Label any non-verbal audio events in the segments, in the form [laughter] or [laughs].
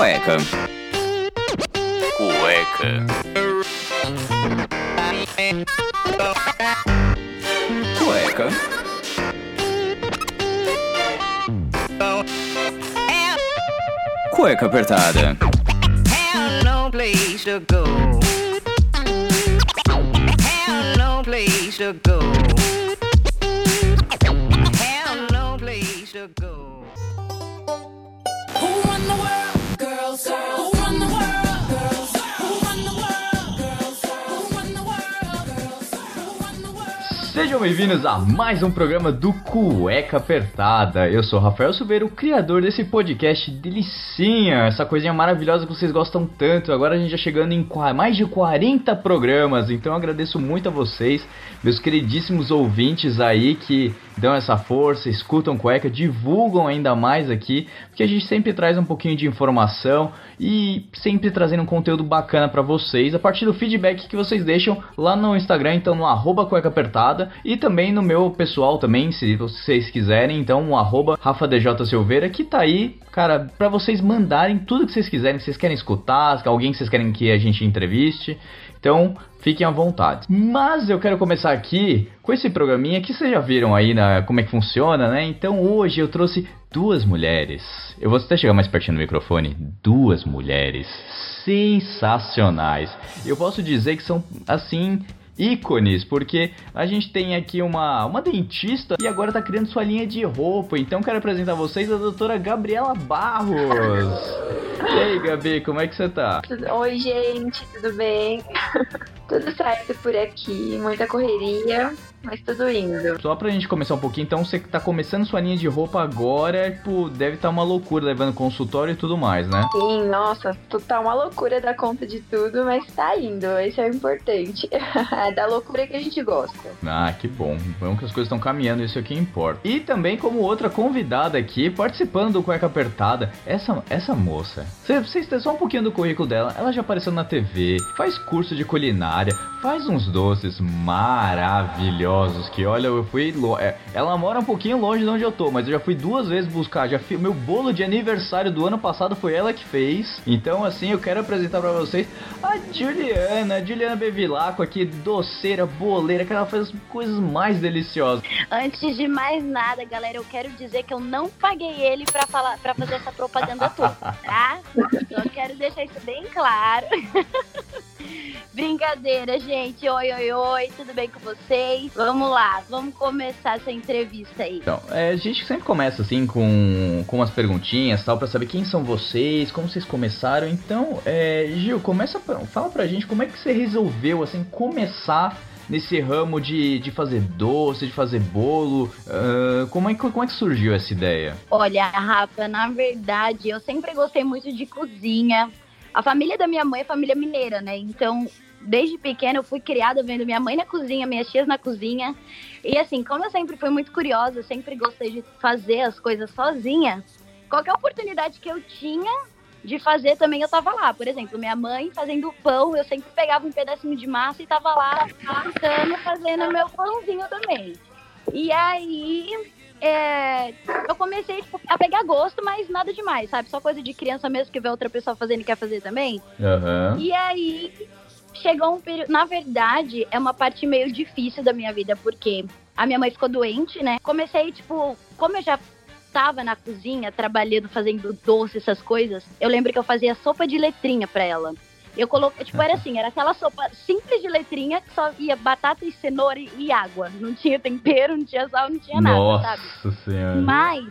Cueca. Cueca. Cueca. Cueca apertada. Have no place to go. Have no place to go. Have no place to go. Who run the world? Sejam bem-vindos a mais um programa do Cueca Apertada. Eu sou Rafael Silveira, o criador desse podcast delicinha, essa coisinha maravilhosa que vocês gostam tanto. Agora a gente já chegando em mais de 40 programas, então eu agradeço muito a vocês, meus queridíssimos ouvintes aí que dão essa força, escutam cueca, divulgam ainda mais aqui, porque a gente sempre traz um pouquinho de informação e sempre trazendo um conteúdo bacana pra vocês a partir do feedback que vocês deixam lá no Instagram, então no arroba cueca apertada e também no meu pessoal também, se vocês quiserem, então o arroba Rafa DJ Silveira, que tá aí, cara, pra vocês mandarem tudo que vocês quiserem, que vocês querem escutar, alguém que vocês querem que a gente entreviste. Então, fiquem à vontade. Mas eu quero começar aqui com esse programinha que vocês já viram aí na, como é que funciona, né? Então hoje eu trouxe duas mulheres. Eu vou até chegar mais pertinho do microfone. Duas mulheres sensacionais. Eu posso dizer que são assim ícones, porque a gente tem aqui uma, uma dentista e agora tá criando sua linha de roupa. Então quero apresentar a vocês a doutora Gabriela Barros. [laughs] E aí, Gabi, como é que você tá? Oi, gente, tudo bem? [laughs] tudo certo por aqui, muita correria, mas tudo indo. Só pra gente começar um pouquinho, então você que tá começando sua linha de roupa agora, tipo, deve estar uma loucura levando consultório e tudo mais, né? Sim, nossa, tu tá uma loucura da conta de tudo, mas tá indo, esse é o importante. [laughs] É da loucura que a gente gosta. Ah, que bom. Bom que as coisas estão caminhando, isso é o que importa. E também como outra convidada aqui, participando do Cueca Apertada, essa, essa moça. Cê- Vocês têm só um pouquinho do currículo dela. Ela já apareceu na TV, faz curso de culinária, faz uns doces maravilhosos que, olha, eu fui... é, ela mora um pouquinho longe de onde eu tô, mas eu já fui duas vezes buscar. Já meu bolo de aniversário do ano passado foi ela que fez. Então, assim, eu quero apresentar pra vocês a Juliana, a Juliana Bevilacqua aqui, doceira, boleira, que ela faz as coisas mais deliciosas. Antes de mais nada, galera, eu quero dizer que eu não paguei ele pra, falar, pra fazer essa propaganda toda, tá? [laughs] Só quero deixar isso bem claro. [laughs] Brincadeira, gente. Oi, oi, oi, tudo bem com vocês? Vamos lá, vamos começar essa entrevista aí. Então, é, a gente sempre começa assim com, com umas perguntinhas tal, pra saber quem são vocês, como vocês começaram. Então, é, Gil, começa pra, fala pra gente como é que você resolveu assim começar nesse ramo de, de fazer doce, de fazer bolo. ah, como, é, como é que surgiu essa ideia? Olha, Rafa, na verdade, eu sempre gostei muito de cozinha. A família da minha mãe é família mineira, né? Então, desde pequena eu fui criada vendo minha mãe na cozinha, minhas tias na cozinha. E assim, como eu sempre fui muito curiosa, sempre gostei de fazer as coisas sozinha, qualquer oportunidade que eu tinha de fazer também eu tava lá. Por exemplo, minha mãe fazendo pão, eu sempre pegava um pedacinho de massa e tava lá assando, fazendo meu pãozinho também. E aí, é, eu comecei tipo, a pegar gosto, mas nada demais, sabe? Só coisa de criança mesmo que vê outra pessoa fazendo e quer fazer também. Aham. E aí chegou um período. Na verdade, é uma parte meio difícil da minha vida, porque a minha mãe ficou doente, né? Comecei, tipo, como eu já tava na cozinha trabalhando, fazendo doce, essas coisas, eu lembro que eu fazia sopa de letrinha pra ela. Eu coloquei, tipo, era assim, era aquela sopa simples de letrinha que só ia batata e cenoura e, água. Não tinha tempero, não tinha sal, não tinha nada, sabe? Nossa senhora. Mas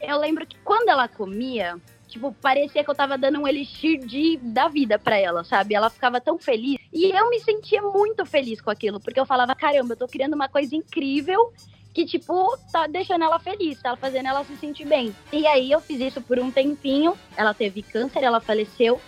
eu lembro que quando ela comia, tipo, parecia que eu tava dando um elixir de, da vida pra ela, sabe? Ela ficava tão feliz. E eu me sentia muito feliz com aquilo, porque eu falava, caramba, eu tô criando uma coisa incrível que, tipo, tá deixando ela feliz, tá fazendo ela se sentir bem. E aí eu fiz isso por um tempinho. Ela teve câncer, ela faleceu.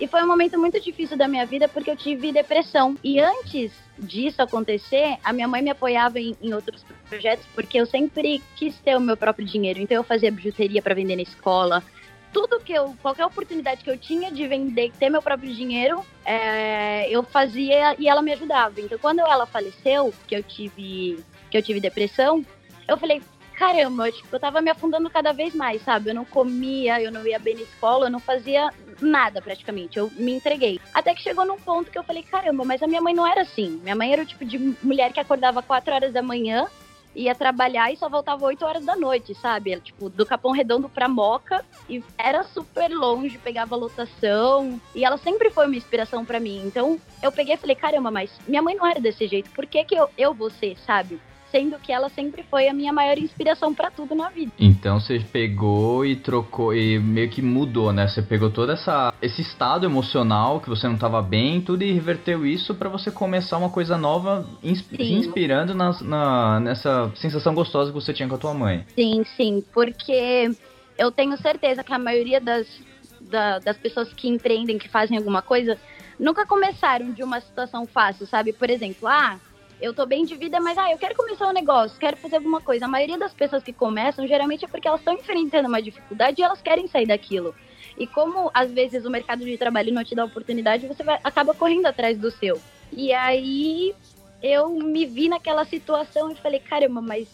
E foi um momento muito difícil da minha vida porque eu tive depressão. E antes disso acontecer, a minha mãe me apoiava em, em outros projetos porque eu sempre quis ter o meu próprio dinheiro. Então eu fazia bijuteria para vender na escola. Tudo que eu, qualquer oportunidade que eu tinha de vender, ter meu próprio dinheiro, é, eu fazia e ela me ajudava. Então quando ela faleceu, que eu tive, que eu tive depressão, eu falei, caramba, tipo, eu tava me afundando cada vez mais, sabe? Eu não comia, eu não ia bem na escola, eu não fazia nada praticamente. Eu me entreguei. Até que chegou num ponto que eu falei, caramba, mas a minha mãe não era assim. Minha mãe era o tipo de mulher que acordava 4 horas da manhã, ia trabalhar e só voltava 8 horas da noite, sabe? Tipo, do Capão Redondo pra Moca e era super longe, pegava lotação. E ela sempre foi uma inspiração pra mim. Então eu peguei e falei, caramba, mas minha mãe não era desse jeito, por que, que eu, eu vou ser, sabe? Sendo que ela sempre foi a minha maior inspiração pra tudo na vida. Então você pegou e trocou e meio que mudou, né? Você pegou todo essa esse estado emocional que você não tava bem, tudo e reverteu isso pra você começar uma coisa nova, ins- se Sim. inspirando nas- na, nessa sensação gostosa que você tinha com a tua mãe. Sim, sim, porque eu tenho certeza que a maioria das, da- das pessoas que empreendem, que fazem alguma coisa, nunca começaram de uma situação fácil, sabe? Por exemplo, ah, eu tô bem de vida, mas ah, eu quero começar um negócio, quero fazer alguma coisa. A maioria das pessoas que começam, geralmente é porque elas estão enfrentando uma dificuldade e elas querem sair daquilo. E como às vezes o mercado de trabalho não te dá oportunidade, você vai, acaba correndo atrás do seu. E aí eu me vi naquela situação e falei, caramba, mas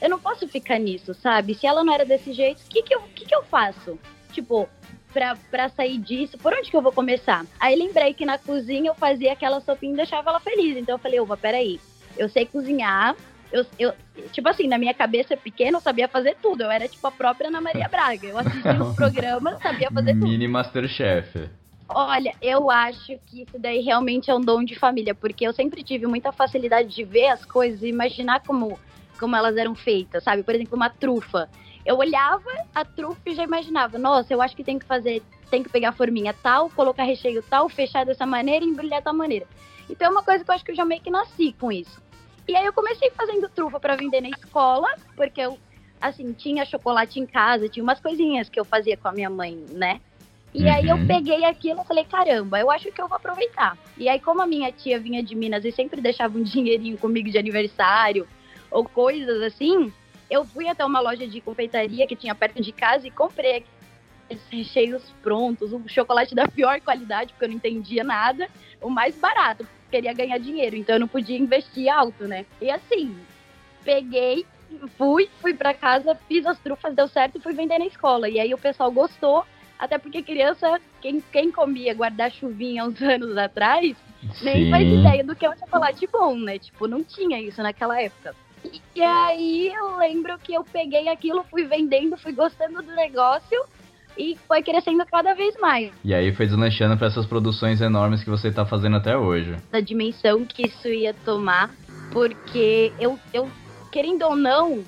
eu não posso ficar nisso, sabe? Se ela não era desse jeito, o que, que, eu, que, que eu faço? Tipo, pra, pra sair disso, por onde que eu vou começar? Aí lembrei que na cozinha eu fazia aquela sopinha e deixava ela feliz. Então eu falei, opa, peraí, eu sei cozinhar. Eu, eu, tipo assim, na minha cabeça pequena eu sabia fazer tudo. Eu era tipo a própria Ana Maria [laughs] Braga. Eu assistia os programas, sabia fazer tudo. Mini Masterchef. Olha, eu acho que isso daí realmente é um dom de família, porque eu sempre tive muita facilidade de ver as coisas e imaginar como, como elas eram feitas, sabe? Por exemplo, uma trufa. Eu olhava a trufa e já imaginava, nossa, eu acho que tem que fazer, tem que pegar a forminha tal, colocar recheio tal, fechar dessa maneira e embrulhar da maneira. Então é uma coisa que eu acho que eu já meio que nasci com isso. E aí eu comecei fazendo trufa para vender na escola, porque eu, assim, tinha chocolate em casa, tinha umas coisinhas que eu fazia com a minha mãe, né? E aí eu Uhum. peguei aquilo e falei, caramba, eu acho que eu vou aproveitar. E aí, como a minha tia vinha de Minas e sempre deixava um [laughs] dinheirinho comigo de aniversário ou coisas assim, eu fui até uma loja de confeitaria que tinha perto de casa e comprei aqueles recheios prontos, um chocolate da pior qualidade, porque eu não entendia nada, o mais barato, porque queria ganhar dinheiro, então eu não podia investir alto, né? E assim, peguei, fui, fui pra casa, fiz as trufas, deu certo e fui vender na escola. E aí o pessoal gostou, até porque criança, quem, quem comia guarda-chuvinha uns [laughs] anos atrás, nem faz Sim. ideia do que é um chocolate bom, né? Tipo, não tinha isso naquela época. E aí eu lembro que eu peguei aquilo, fui vendendo, fui gostando do negócio e foi crescendo cada vez mais. E aí foi deslanchando pra essas produções enormes que você tá fazendo até hoje. Da dimensão que isso ia tomar, porque eu, eu querendo ou não,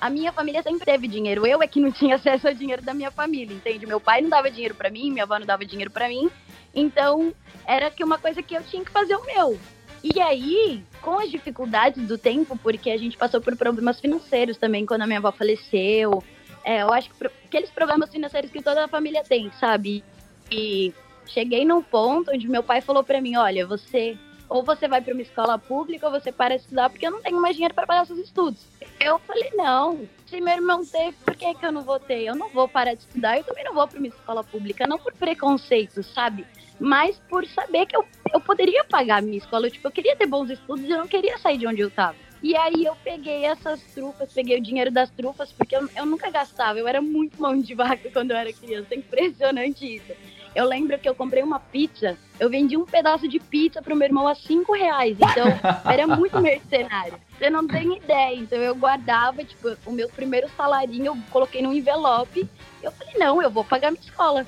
a minha família sempre teve dinheiro. Eu é que não tinha acesso ao dinheiro da minha família, entende? Meu pai não dava dinheiro pra mim, minha avó não dava dinheiro pra mim. Então, era que uma coisa que eu tinha que fazer o meu. E aí, com as dificuldades do tempo, porque a gente passou por problemas financeiros também quando a minha avó faleceu. É, eu acho que aqueles problemas financeiros que toda a família tem, sabe? E cheguei num ponto onde meu pai falou pra mim, olha, você ou você vai pra uma escola pública ou você para de estudar porque eu não tenho mais dinheiro para pagar seus estudos. Eu falei, não, se meu irmão teve, por que, que eu não vou ter? Eu não vou parar de estudar, eu também não vou pra uma escola pública, não por preconceito, sabe? Mas por saber que eu, eu poderia pagar a minha escola. Eu, tipo, eu queria ter bons estudos e eu não queria sair de onde eu tava. E aí eu peguei essas trufas, peguei o dinheiro das trufas, porque eu, eu nunca gastava, eu era muito mão de vaca [laughs] quando eu era criança, é impressionante isso. Eu lembro que eu comprei uma pizza, eu vendi um pedaço de pizza pro meu irmão a cinco reais. Então, [laughs] era muito mercenário. Você não tem ideia. Então, eu guardava, tipo, o meu primeiro salarinho, eu coloquei num envelope. Eu falei, não, eu vou pagar minha escola.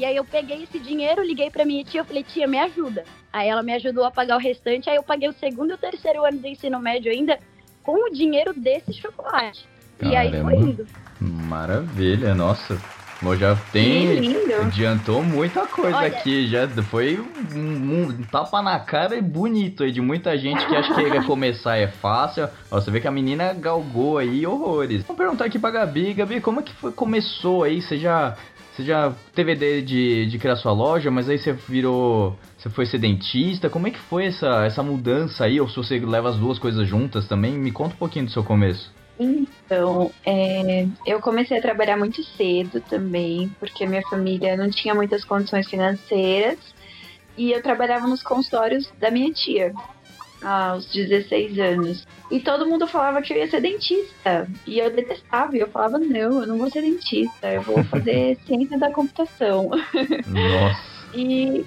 E aí, eu peguei esse dinheiro, liguei pra minha tia, eu falei, tia, me ajuda. Aí, ela me ajudou a pagar o restante. Aí, eu paguei o segundo e o terceiro ano do ensino médio ainda com o dinheiro desse chocolate. E aí, foi Caramba. indo. Maravilha, nossa. Bom, já tem. Que lindo. Adiantou muita coisa Olha- aqui, já foi um, um tapa na cara e bonito aí de muita gente que acha que ia começar é fácil. Ó, você vê que a menina galgou aí horrores. Vou perguntar aqui pra Gabi, Gabi, como é que foi, começou aí? Você já, você já teve ideia de, de criar sua loja, mas aí você virou, você foi ser dentista? Como é que foi essa, essa mudança aí? Ou se você leva as duas coisas juntas também? Me conta um pouquinho do seu começo. Então, é, eu comecei a trabalhar muito cedo também, porque minha família não tinha muitas condições financeiras e eu trabalhava nos consultórios da minha tia. Aos 16 anos. E todo mundo falava que eu ia ser dentista. E eu detestava. E eu falava, não, eu não vou ser dentista. Eu vou fazer [laughs] ciência da computação. Nossa. [laughs] E.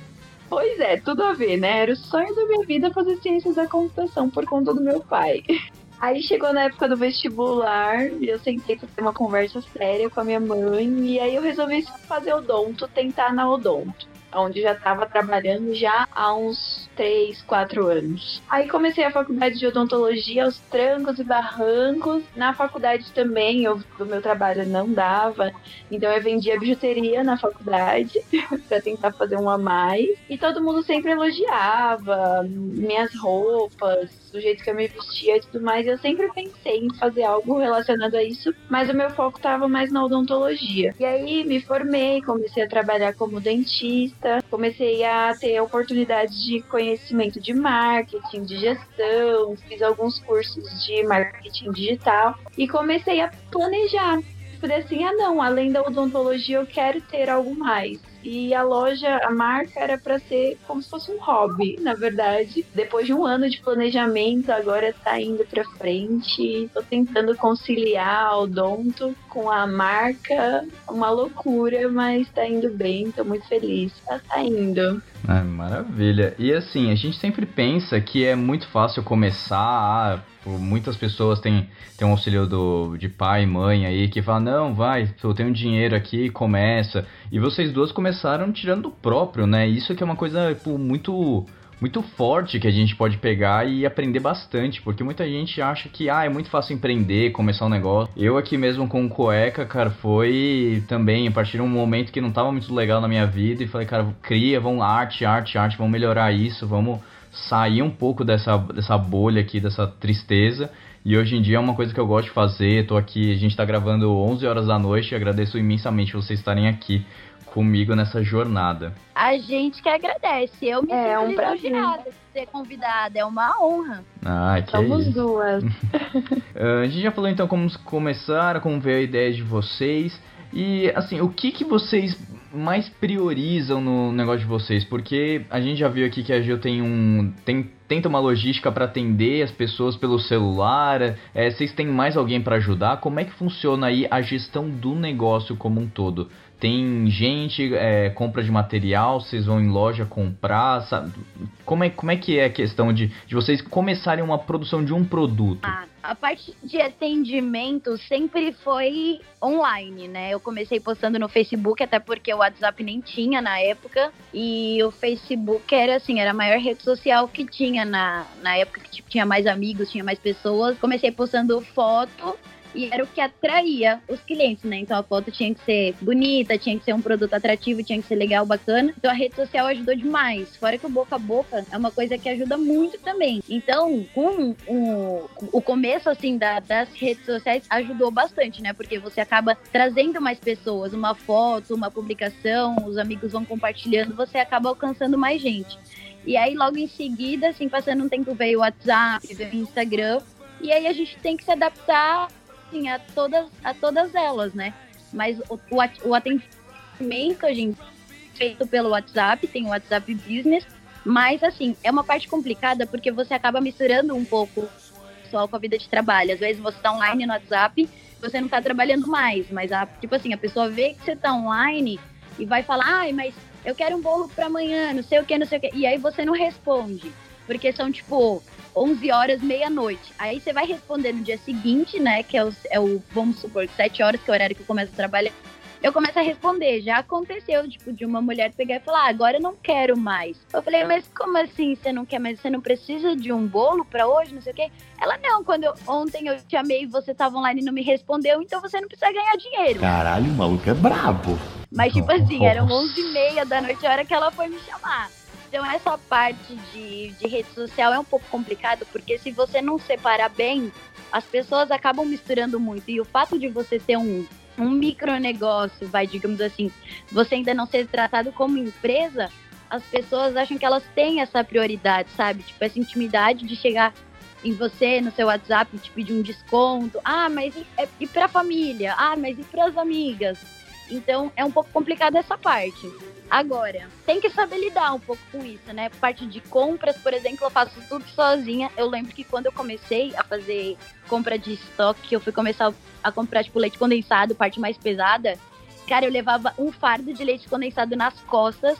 Pois é, tudo a ver, né? Era o sonho da minha vida fazer ciências da computação por conta do meu pai. [laughs] Aí chegou na época do vestibular, e eu sentei pra ter uma conversa séria com a minha mãe, e aí eu resolvi fazer odonto, tentar na odonto, onde já tava trabalhando já há uns 3, 4 anos. Aí comecei a faculdade de odontologia aos trancos e barrancos. Na faculdade também, eu, do meu trabalho não dava, então eu vendia bijuteria na faculdade [laughs] pra tentar fazer um a mais. E todo mundo sempre elogiava minhas roupas, o jeito que eu me vestia e tudo mais. Eu sempre pensei em fazer algo relacionado a isso, mas o meu foco tava mais na odontologia. E aí me formei, comecei a trabalhar como dentista, comecei a ter oportunidades de conhecimento de marketing, de gestão, fiz alguns cursos de marketing digital e comecei a planejar. Falei assim, ah não, além da odontologia eu quero ter algo mais. E a loja, a marca era para ser como se fosse um hobby, na verdade. Depois de um ano de planejamento, agora tá indo para frente. Tô tentando conciliar o odonto com a marca, uma loucura, mas tá indo bem, tô muito feliz. Tá saindo. Ah, maravilha. E assim, a gente sempre pensa que é muito fácil começar. ah, muitas pessoas têm, têm um auxílio do, de pai e mãe aí que fala, não, vai, eu tenho dinheiro aqui, começa. E vocês duas começaram tirando do próprio, né? Isso que é uma coisa pô, muito muito forte que a gente pode pegar e aprender bastante, porque muita gente acha que ah, é muito fácil empreender, começar um negócio. Eu aqui mesmo com cueca, cara, foi também a partir de um momento que não tava muito legal na minha vida e falei, cara, cria, vamos arte, arte, arte, vamos melhorar isso, vamos sair um pouco dessa, dessa bolha aqui, dessa tristeza. E hoje em dia é uma coisa que eu gosto de fazer. Tô aqui, a gente tá gravando 11 horas da noite. Agradeço imensamente vocês estarem aqui comigo nessa jornada. A gente que agradece. Eu me É, sinto um prazer. ser convidada. É uma honra. Ah, que Somos isso. duas. [laughs] [laughs] Ah, a gente já falou então como começaram, como veio a ideia de vocês. E assim, o que, que vocês mais priorizam no negócio de vocês? Porque a gente já viu aqui que a Gil tem um. Tem, tenta uma logística para atender as pessoas pelo celular. É, vocês têm mais alguém para ajudar? Como é que funciona aí a gestão do negócio como um todo? Tem gente, é, compra de material, vocês vão em loja comprar, sabe? Como é, como é que é a questão de, de vocês começarem uma produção de um produto? Ah, a parte de atendimento sempre foi online, né? Eu comecei postando no Facebook, até porque o WhatsApp nem tinha na época. E o Facebook era assim, era a maior rede social que tinha na, na época que tipo, tinha mais amigos, tinha mais pessoas. Comecei postando foto e era o que atraía os clientes, né? Então a foto tinha que ser bonita, tinha que ser um produto atrativo, tinha que ser legal, bacana. Então a rede social ajudou demais. Fora que o boca a boca é uma coisa que ajuda muito também. Então, com o, o começo, assim, da- das redes sociais ajudou bastante, né? Porque você acaba trazendo mais pessoas, uma foto, uma publicação, os amigos vão compartilhando, você acaba alcançando mais gente. E aí, logo em seguida, assim, passando um tempo, veio o WhatsApp, veio o Instagram. E aí a gente tem que se adaptar assim, a todas, a todas elas, né? Mas o, o, at- o atendimento, a gente, feito pelo WhatsApp, tem o WhatsApp Business, mas assim, é uma parte complicada porque você acaba misturando um pouco pessoal com a vida de trabalho. Às vezes você tá online no WhatsApp, você não tá trabalhando mais, mas a, tipo assim, a pessoa vê que você tá online e vai falar, ai, mas eu quero um bolo pra amanhã, não sei o que, não sei o que. E aí você não responde. Porque são, tipo, 11 horas, meia-noite. Aí você vai responder no dia seguinte, né? Que é o, é o, vamos supor, 7 horas, que é o horário que eu começo a trabalhar. Eu começo a responder. Já aconteceu, tipo, de uma mulher pegar e falar, ah, agora eu não quero mais. Eu falei, mas como assim você não quer mais? Você não precisa de um bolo pra hoje, não sei o quê? Ela, não, quando eu, ontem eu te amei e você tava online e não me respondeu, então você não precisa ganhar dinheiro. Caralho, o maluco é brabo. Mas, tipo assim, eram Nossa. 11 e meia da noite a hora que ela foi me chamar. Então, essa parte de, de rede social é um pouco complicado, porque se você não separar bem, as pessoas acabam misturando muito. E o fato de você ter um, um micronegócio, vai, digamos assim, você ainda não ser tratado como empresa, as pessoas acham que elas têm essa prioridade, sabe? Tipo, essa intimidade de chegar em você, no seu WhatsApp, te pedir um desconto. Ah, mas e, é- e pra família? Ah, mas e pras amigas? Então, é um pouco complicado essa parte. Agora, tem que saber lidar um pouco com isso, né? Parte de compras, por exemplo, eu faço tudo sozinha. Eu lembro que quando eu comecei a fazer compra de estoque, eu fui começar a comprar, tipo, leite condensado, parte mais pesada. Cara, eu levava um fardo de leite condensado nas costas,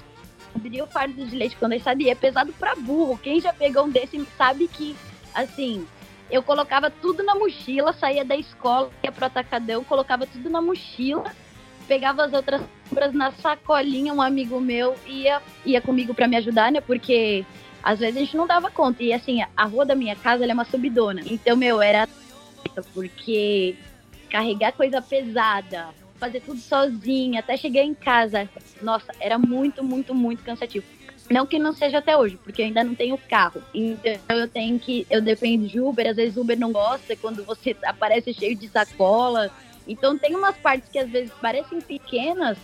abria o fardo de leite condensado e é pesado pra burro. Quem já pegou um desse sabe que, assim, eu colocava tudo na mochila, saía da escola, ia pro atacadão, colocava tudo na mochila, pegava as outras compras na sacolinha, um amigo meu ia, ia comigo pra me ajudar, né? Porque às vezes a gente não dava conta. E assim, a rua da minha casa é uma subidona. Então, meu, era porque carregar coisa pesada, fazer tudo sozinha, até chegar em casa, nossa, era muito, muito, muito cansativo. Não que não seja até hoje, porque eu ainda não tenho carro. Então eu tenho que. Eu dependo de Uber, às vezes Uber não gosta quando você aparece cheio de sacola. Então tem umas partes que às vezes parecem pequenas,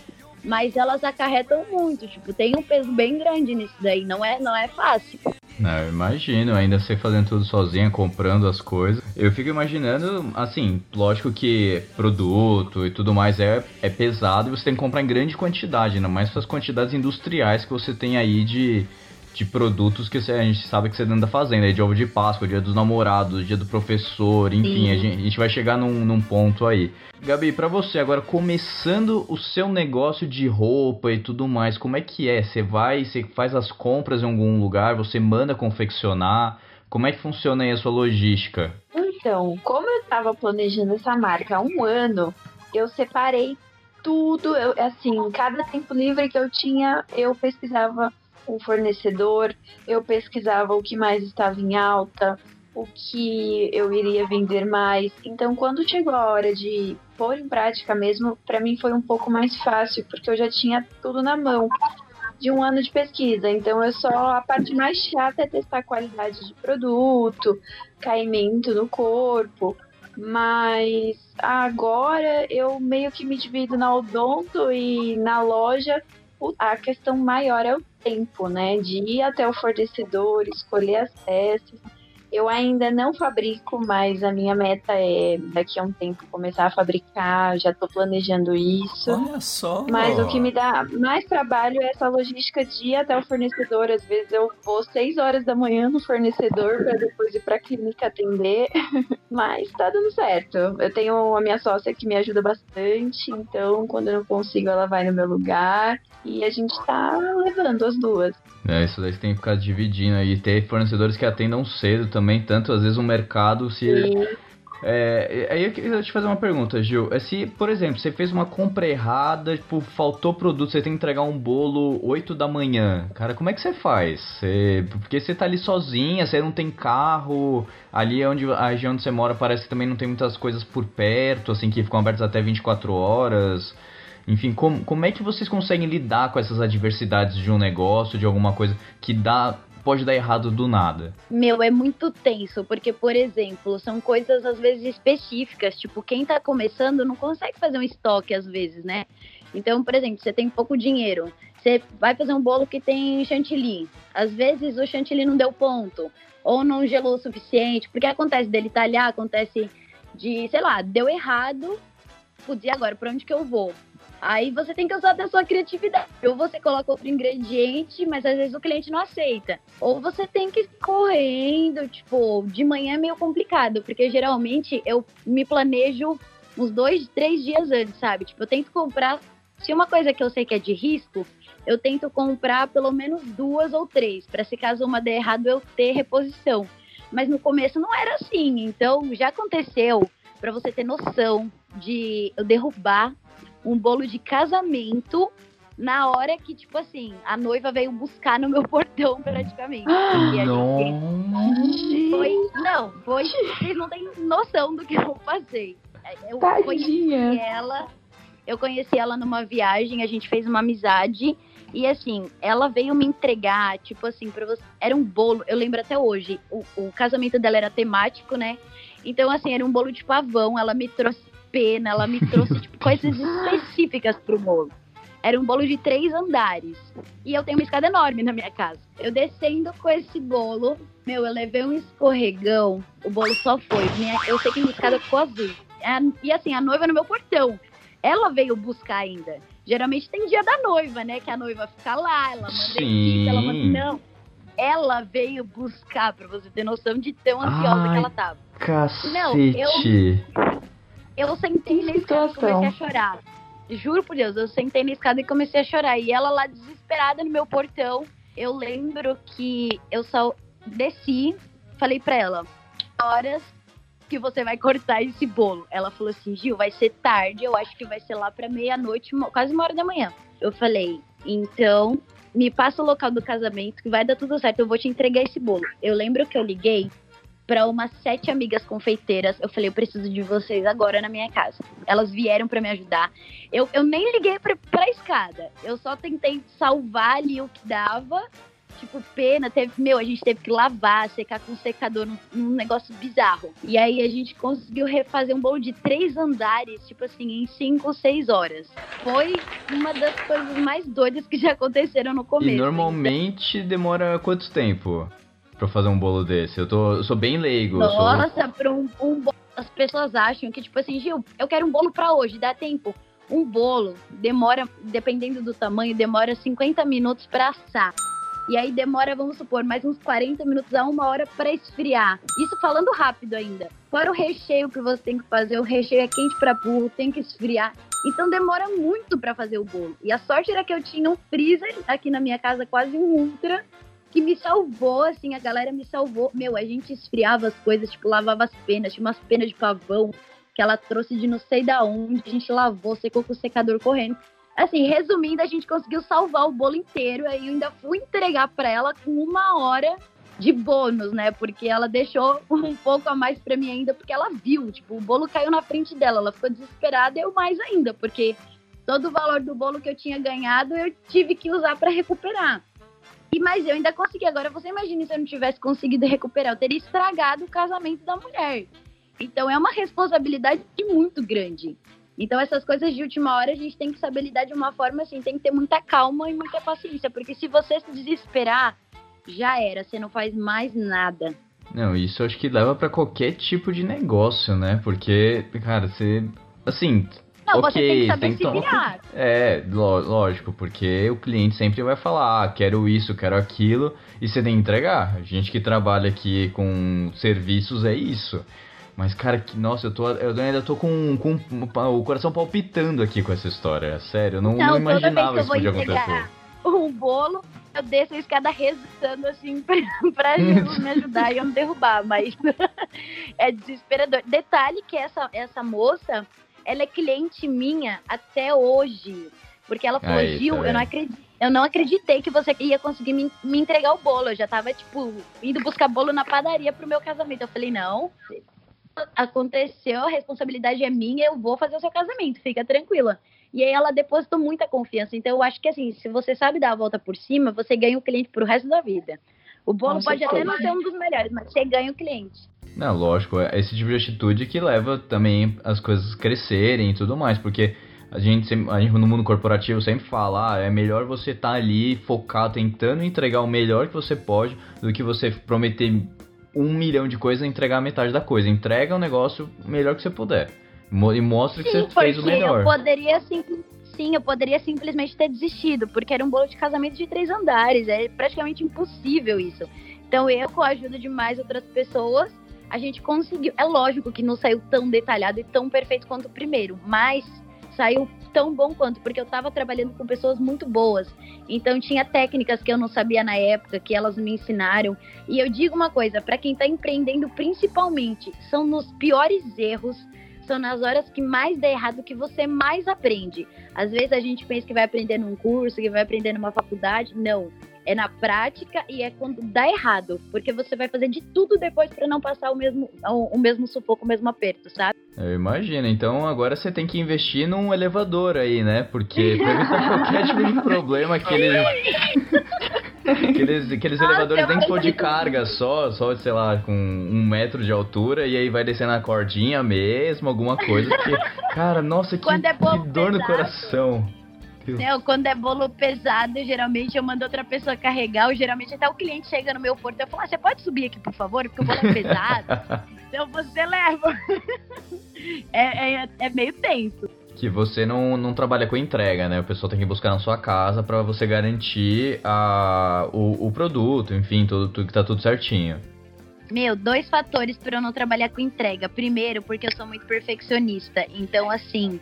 mas elas acarretam muito. Tipo, tem um peso bem grande nisso daí. Não é, não é fácil. Não, imagino, ainda você fazendo tudo sozinha, comprando as coisas. Eu fico imaginando, assim, lógico que produto e tudo mais é, é pesado e você tem que comprar em grande quantidade, ainda mais as quantidades industriais que você tem aí de, de produtos que a gente sabe que você anda fazendo, aí de ovo de Páscoa, dia dos namorados, dia do professor, enfim, Sim. a gente, a gente vai chegar num, num ponto aí. Gabi, pra você, agora começando o seu negócio de roupa e tudo mais, como é que é? Você vai, você faz as compras em algum lugar, você manda confeccionar? Como é que funciona aí a sua logística? Então, como eu tava planejando essa marca há um ano, eu separei tudo. Eu, assim, cada tempo livre que eu tinha, eu pesquisava o fornecedor, eu pesquisava o que mais estava em alta, o que eu iria vender mais. Então, quando chegou a hora de pôr em prática mesmo, para mim foi um pouco mais fácil, porque eu já tinha tudo na mão de um ano de pesquisa. Então, eu só a parte mais chata é testar a qualidade de produto, caimento no corpo. Mas agora eu meio que me divido na odonto e na loja. A questão maior é o tempo, né? De ir até o fornecedor, escolher as peças. Eu ainda não fabrico, mas a minha meta é daqui a um tempo começar a fabricar. Já tô planejando isso. Olha só. Mas o que me dá mais trabalho é essa logística de ir até o fornecedor. Às vezes eu vou 6 horas da manhã no fornecedor para depois ir pra clínica atender. [laughs] Mas tá dando certo. Eu tenho a minha sócia que me ajuda bastante, então quando eu não consigo, ela vai no meu lugar. E a gente tá levando as duas. É, isso daí você tem que ficar dividindo aí, ter fornecedores que atendam cedo também, tanto às vezes o mercado se... E É, aí eu queria te fazer uma pergunta, Gil. É se, por exemplo, você fez uma compra errada, tipo, faltou produto, você tem que entregar um bolo 8 da manhã. Cara, como é que você faz? Você- porque você tá ali sozinha, você não tem carro, ali é onde a região onde você mora parece que também não tem muitas coisas por perto, assim, que ficam abertas até 24 horas. Enfim, como, como é que vocês conseguem lidar com essas adversidades de um negócio, de alguma coisa que dá pode dar errado do nada? Meu, é muito tenso, porque, por exemplo, são coisas às vezes específicas. Tipo, quem tá começando não consegue fazer um estoque às vezes, né? Então, por exemplo, você tem pouco dinheiro, você vai fazer um bolo que tem chantilly. Às vezes o chantilly não deu ponto, ou não gelou o suficiente, porque acontece dele talhar, acontece de, sei lá, deu errado. E agora, pra onde que eu vou? Aí você tem que usar da sua criatividade. Ou você coloca outro ingrediente, mas às vezes o cliente não aceita. Ou você tem que ir correndo, tipo, de manhã é meio complicado, porque geralmente eu me planejo uns dois, três dias antes, sabe? Tipo, eu tento comprar. Se uma coisa que eu sei que é de risco, eu tento comprar pelo menos duas ou três, para se caso uma der errado eu ter reposição. Mas no começo não era assim, então já aconteceu, para você ter noção, de eu derrubar um bolo de casamento na hora que, tipo assim, a noiva veio buscar no meu [laughs] portão praticamente. E a gente foi. Não, foi. Vocês não têm noção do que eu passei. Eu conheci Tadinha. ela. Eu conheci ela numa viagem, a gente fez uma amizade. E assim, ela veio me entregar, tipo assim, pra você. Era um bolo, eu lembro até hoje. O, o casamento dela era temático, né? Então, assim, era um bolo de pavão. Ela me trouxe pena, ela me trouxe, tipo, [laughs] coisas específicas pro bolo. Era um bolo de três andares. E eu tenho uma escada enorme na minha casa. Eu descendo com esse bolo, meu, eu levei um escorregão, o bolo só foi. Minha- eu sei que minha escada ficou azul. E assim, a noiva no meu portão. Ela veio buscar ainda. Geralmente tem dia da noiva, né? Que a noiva fica lá, ela manda equipe, ela manda. Não. Ela veio buscar, pra você ter noção de tão ansiosa Ai. que ela tava. Cacete. Eu sentei na escada e comecei a chorar. Juro por Deus, eu sentei na escada e comecei a chorar. E ela lá desesperada no meu portão. Eu lembro que eu só desci, falei pra ela, horas que você vai cortar esse bolo. Ela falou assim, Gil, vai ser tarde, eu acho que vai ser lá pra meia-noite, quase uma hora da manhã. Eu falei, então me passa o local do casamento que vai dar tudo certo, eu vou te entregar esse bolo. Eu lembro que eu liguei pra umas sete amigas confeiteiras. Eu falei, eu preciso de vocês agora na minha casa. Elas vieram pra me ajudar. Eu, eu nem liguei pra, pra escada. Eu só tentei salvar ali o que dava. Tipo, pena, teve, meu, a gente teve que lavar, secar com secador, num, num negócio bizarro. E aí a gente conseguiu refazer um bolo de três andares, tipo assim, em cinco ou seis horas. Foi uma das coisas mais doidas que já aconteceram no começo. E normalmente demora quanto tempo pra fazer um bolo desse? Eu, tô, eu sou bem leigo. eu sou- Nossa, pra um, um bolo. As pessoas acham que, tipo assim, Gil, eu quero um bolo pra hoje, dá tempo. Um bolo demora, dependendo do tamanho, demora 50 minutos pra assar. E aí demora, vamos supor, mais uns 40 minutos a uma hora pra esfriar. Isso falando rápido ainda. Fora o recheio que você tem que fazer, o recheio é quente pra burro, tem que esfriar. Então demora muito pra fazer o bolo. E a sorte era que eu tinha um freezer aqui na minha casa, quase um ultra, que me salvou, assim, a galera me salvou. Meu, a gente esfriava as coisas, tipo, lavava as penas, tinha umas penas de pavão que ela trouxe de não sei da onde, a gente lavou, secou com o secador correndo. Assim, resumindo, a gente conseguiu salvar o bolo inteiro, aí eu ainda fui entregar pra ela com uma hora de bônus, né? Porque ela deixou um pouco a mais pra mim ainda, porque ela viu, tipo, o bolo caiu na frente dela, ela ficou desesperada eu mais ainda, porque todo o valor do bolo que eu tinha ganhado eu tive que usar pra recuperar. E mas eu ainda consegui. Agora você imagina se eu não tivesse conseguido recuperar, eu teria estragado o casamento da mulher. Então é uma responsabilidade muito grande. Então essas coisas de última hora a gente tem que saber lidar de uma forma assim, tem que ter muita calma e muita paciência, porque se você se desesperar, já era, você não faz mais nada. Não, isso acho que leva pra qualquer tipo de negócio, né? Porque, cara, você. Assim. Não, você tem ok, que saber tem que se virar. É, ló- lógico, porque o cliente sempre vai falar, ah, quero isso, quero aquilo, e você tem que entregar. A gente que trabalha aqui com serviços é isso. Mas, cara, que, nossa, eu, tô, eu ainda tô com, com o coração palpitando aqui com essa história. Sério, eu não, não, Então, toda imaginava vez isso podia vou acontecer. um bolo, eu desço a escada rezando assim [laughs] pra, pra [laughs] Jesus me ajudar e eu não derrubar, mas [laughs] é desesperador. Detalhe que essa, essa moça, ela é cliente minha até hoje. Porque ela falou, Aí, tá Gil, eu vendo? não acredito. Eu não acreditei que você ia conseguir me, me entregar o bolo. Eu já tava, tipo, indo buscar bolo na padaria pro meu casamento. Eu falei, não, aconteceu, a responsabilidade é minha, eu vou fazer o seu casamento, fica tranquila. E aí ela depositou muita confiança. Então eu acho que assim, se você sabe dar a volta por cima, você ganha o cliente pro resto da vida. O bolo Com pode até não ser um dos melhores, mas você ganha o cliente. Não, lógico, é esse tipo de atitude que leva também as coisas crescerem e tudo mais, porque a gente, sempre- a gente no mundo corporativo sempre fala, ah, é melhor você estar ali focado, tentando entregar o melhor que você pode, do que você prometer um milhão de coisas e entregar metade da coisa. Entrega o negócio o melhor que você puder. E mostra que Sim, você fez o melhor. eu poderia sim, sim, eu poderia simplesmente ter desistido, porque era um bolo de casamento de três andares, é praticamente impossível isso. Então eu, com a ajuda de mais outras pessoas, a gente conseguiu. É lógico que não saiu tão detalhado e tão perfeito quanto o primeiro, mas saiu tão bom quanto, porque eu tava trabalhando com pessoas muito boas. Então tinha técnicas que eu não sabia na época, que elas me ensinaram. E eu digo uma coisa, para quem tá empreendendo principalmente, são nos piores erros são nas horas que mais dá errado que você mais aprende. Às vezes a gente pensa que vai aprender num curso, que vai aprender numa faculdade. Não. É na prática e é quando dá errado. Porque você vai fazer de tudo depois para não passar o mesmo, o, o mesmo sufoco, o mesmo aperto, sabe? Eu imagino. Então agora você tem que investir num elevador aí, né? Porque pra evitar [laughs] qualquer tipo de problema, aqueles. Aqueles, aqueles Nossa, elevadores eu nem que for de carga só, só, sei lá, com um metro de altura e aí vai descendo a cordinha mesmo, alguma coisa. Porque, cara, nossa, que, é que dor no pesado. coração. Não, quando é bolo pesado, geralmente eu mando outra pessoa carregar, ou geralmente até o cliente chega no meu porto e eu falo, ah, você pode subir aqui, por favor, porque o bolo é pesado. [laughs] então você leva. é, é, é meio tenso. Que você não, não trabalha com entrega, né? O pessoal tem que buscar na sua casa pra você garantir a, o, o produto, enfim, tudo, tudo que tá tudo certinho. Meu, dois fatores para eu não trabalhar com entrega. Primeiro, porque eu sou muito perfeccionista. Então, assim,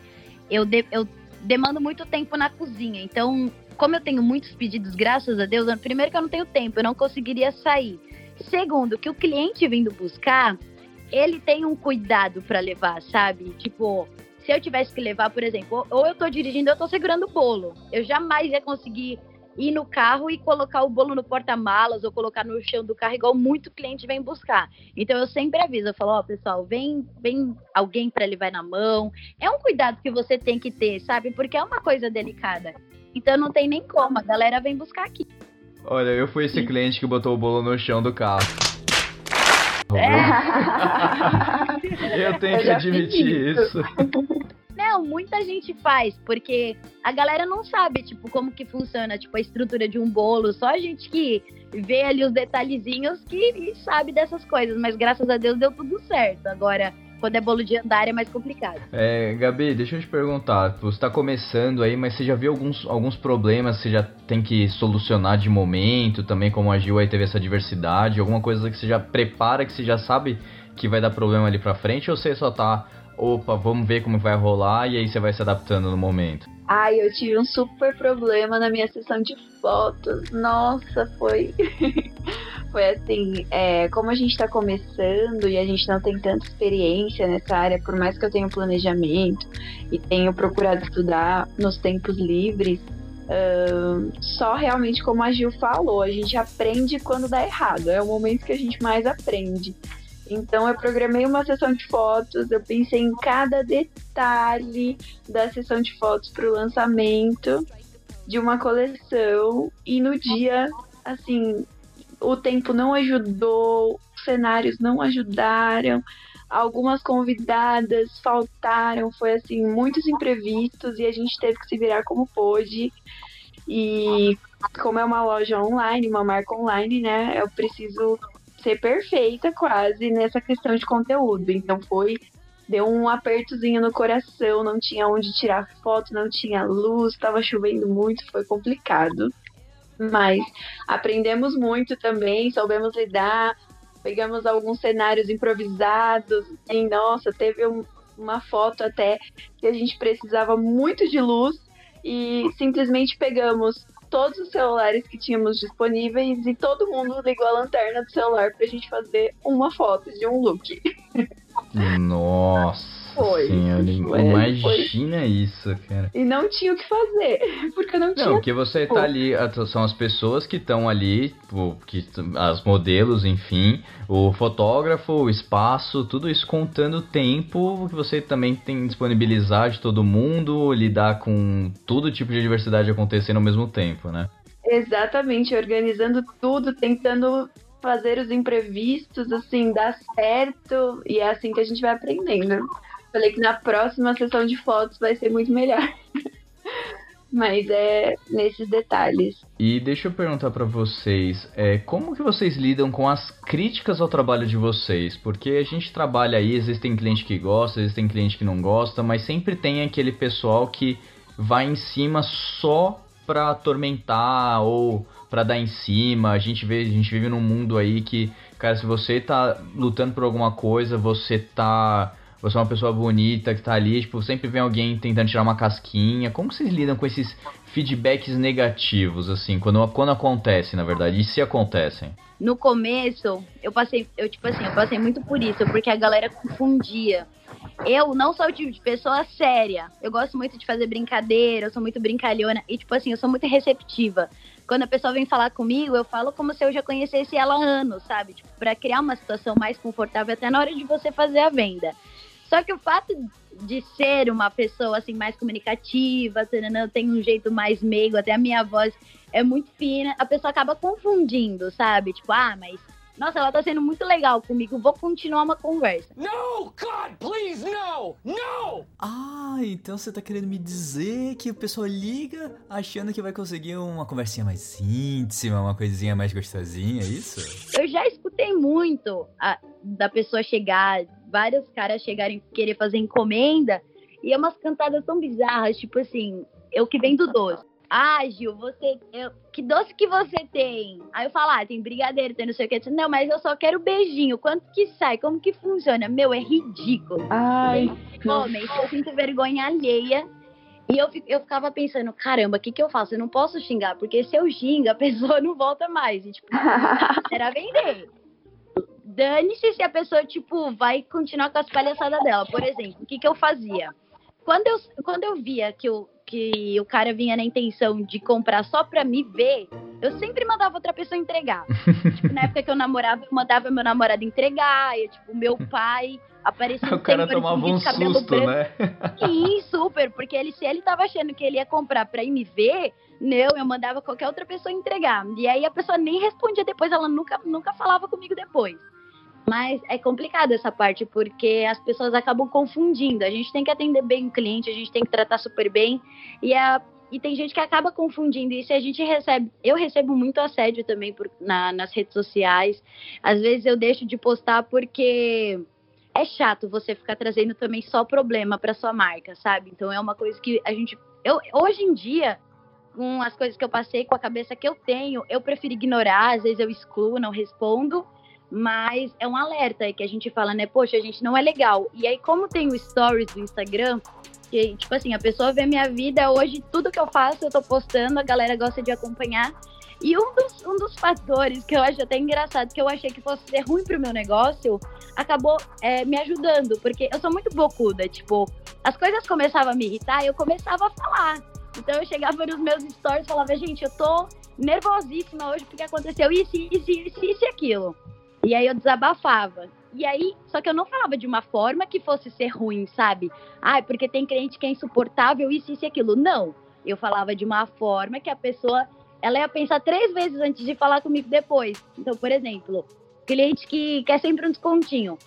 eu, de- eu demando muito tempo na cozinha. Então, como eu tenho muitos pedidos, graças a Deus, primeiro que eu não tenho tempo, eu não conseguiria sair. Segundo, que o cliente vindo buscar, ele tem um cuidado para levar, sabe? Tipo, se eu tivesse que levar, por exemplo, ou eu tô dirigindo, eu tô segurando o bolo. Eu jamais ia conseguir ir no carro e colocar o bolo no porta-malas ou colocar no chão do carro, igual muito cliente vem buscar. Então eu sempre aviso, eu falo, ó, pessoal, vem, vem alguém para levar na mão. É um cuidado que você tem que ter, sabe? Porque é uma coisa delicada. Então não tem nem como, a galera vem buscar aqui. Olha, eu fui esse cliente que botou o bolo no chão do carro. [laughs] Eu tenho Eu que admitir fiz isso. [laughs] Muita gente faz, porque a galera não sabe, tipo, como que funciona, tipo, a estrutura de um bolo. Só a gente que vê ali os detalhezinhos que sabe dessas coisas. Mas graças a Deus deu tudo certo. Agora, quando é bolo de andar é mais complicado. É, Gabi, deixa eu te perguntar. Você tá começando aí, mas você já viu alguns, alguns problemas que você já tem que solucionar de momento? Também como a Gil aí teve essa diversidade? Alguma coisa que você já prepara, que você já sabe que vai dar problema ali pra frente? Ou você só tá, opa, vamos ver como vai rolar e aí você vai se adaptando no momento? Ai, eu tive um super problema na minha sessão de fotos. Nossa, foi. [laughs] foi assim, é, como a gente tá começando e a gente não tem tanta experiência nessa área, por mais que eu tenha planejamento e tenho procurado estudar nos tempos livres, só realmente como a Gil falou, a gente aprende quando dá errado. É o momento que a gente mais aprende. Então eu programei uma sessão de fotos, eu pensei em cada detalhe da sessão de fotos para o lançamento de uma coleção e no dia, assim, o tempo não ajudou, os cenários não ajudaram, algumas convidadas faltaram, foi assim, muitos imprevistos e a gente teve que se virar como pôde. E como é uma loja online, uma marca online, né, eu preciso ser perfeita quase nessa questão de conteúdo. Então foi deu um apertozinho no coração, não tinha onde tirar foto, não tinha luz, estava chovendo muito, foi complicado. Mas aprendemos muito também, soubemos lidar, pegamos alguns cenários improvisados, e nossa, teve um- uma foto até que a gente precisava muito de luz e simplesmente pegamos todos os celulares que tínhamos disponíveis e todo mundo ligou a lanterna do celular pra gente fazer uma foto de um look. [laughs] Nossa Foi. senhora, Foi, imagina isso, cara. E não tinha o que fazer, [laughs] porque eu não tinha Não, porque você tá ali, são as pessoas que estão ali, tipo, que, as modelos, enfim, o fotógrafo, o espaço, tudo isso contando o tempo que você também tem que disponibilizar de todo mundo, lidar com todo tipo de diversidade acontecendo ao mesmo tempo, né? Exatamente, organizando tudo, tentando fazer os imprevistos, assim, dar certo. E é assim que a gente vai aprendendo. Falei que na próxima sessão de fotos vai ser muito melhor. [laughs] Mas é nesses detalhes. E deixa eu perguntar pra vocês, é, como que vocês lidam com as críticas ao trabalho de vocês? Porque a gente trabalha aí, existem cliente que gosta, existem cliente que não gosta, mas sempre tem aquele pessoal que vai em cima só pra atormentar ou pra dar em cima. A gente vê, a gente vive num mundo aí que, cara, se você tá lutando por alguma coisa, você tá você é uma pessoa bonita que tá ali, tipo, sempre vem alguém tentando tirar uma casquinha. Como vocês lidam com esses feedbacks negativos, assim, quando, quando acontece, na verdade, e se acontecem? No começo, eu passei, eu tipo assim, eu passei muito por isso, porque a galera confundia. Eu não sou o tipo de pessoa séria. Eu gosto muito de fazer brincadeira, eu sou muito brincalhona e tipo assim, eu sou muito receptiva. Quando a pessoa vem falar comigo, eu falo como se eu já conhecesse ela há anos, sabe? Tipo, para criar uma situação mais confortável até na hora de você fazer a venda. Só que o fato de ser uma pessoa assim mais comunicativa, tananã, tem um jeito mais meigo, até a minha voz é muito fina, a pessoa acaba confundindo, sabe? Tipo, ah, mas nossa, ela tá sendo muito legal comigo, vou continuar uma conversa. No! God, please, no! No! Ah, então você tá querendo me dizer que o pessoal liga achando que vai conseguir uma conversinha mais íntima, uma coisinha mais gostosinha, é isso? Eu já escutei muito a- da pessoa chegar, vários caras chegarem querer fazer encomenda E é umas cantadas tão bizarras, tipo assim, eu que vendo doce. Ah, Gil, você. eu- que doce que você tem? Aí eu falo, ah, tem brigadeiro, tem não sei o que. Não, mas eu só quero beijinho. Quanto que sai? Como que funciona? Meu, é ridículo. Ai, Homem, eu sinto vergonha alheia. E eu, eu ficava pensando, caramba, o que, que eu faço? Eu não posso xingar, porque se eu xingo, a [laughs] pessoa não volta mais. E, tipo, era vender. Dane-se se a pessoa, tipo, vai continuar com as palhaçadas dela. Por exemplo, o que, que eu fazia? Quando eu, quando eu via que o, que o cara vinha na intenção de comprar só pra me ver, eu sempre mandava outra pessoa entregar. [laughs] tipo, na época que eu namorava, eu mandava meu namorado entregar. E, tipo, meu pai [laughs] aparecia O cara tomava um susto, branco. né? [laughs] Sim, super, porque ele, se ele tava achando que ele ia comprar pra ir me ver, não, eu mandava qualquer outra pessoa entregar. E aí a pessoa nem respondia depois, ela nunca, nunca falava comigo depois. Mas é complicado essa parte, porque as pessoas acabam confundindo. A gente tem que atender bem o cliente, a gente tem que tratar super bem. E, a, e tem gente que acaba confundindo isso e a gente recebe. Eu recebo muito assédio também por, na, nas redes sociais. Às vezes eu deixo de postar porque é chato você ficar trazendo também só problema para sua marca, sabe? Então é uma coisa que a gente eu hoje em dia com as coisas que eu passei, com a cabeça que eu tenho, eu prefiro ignorar, às vezes eu excluo, não respondo, mas é um alerta que a gente fala, né? Poxa, a gente não é legal. E aí como tem o stories do Instagram, que tipo assim, a pessoa vê minha vida hoje, tudo que eu faço, eu tô postando, a galera gosta de acompanhar. E um dos, um dos fatores que eu acho até engraçado, que eu achei que fosse ser ruim pro meu negócio, acabou é, me ajudando, porque eu sou muito bocuda, tipo, as coisas começavam a me irritar e eu começava a falar. Então eu chegava nos meus stories e falava, gente, eu tô nervosíssima hoje porque aconteceu isso, isso, isso, isso e aquilo. E aí eu desabafava. E aí, só que eu não falava de uma forma que fosse ser ruim, sabe? Ah, porque tem cliente que é insuportável, isso, isso e aquilo. Não. Eu falava de uma forma que a pessoa ela ia pensar três vezes antes de falar comigo depois. Então, por exemplo, cliente que quer sempre um descontinho.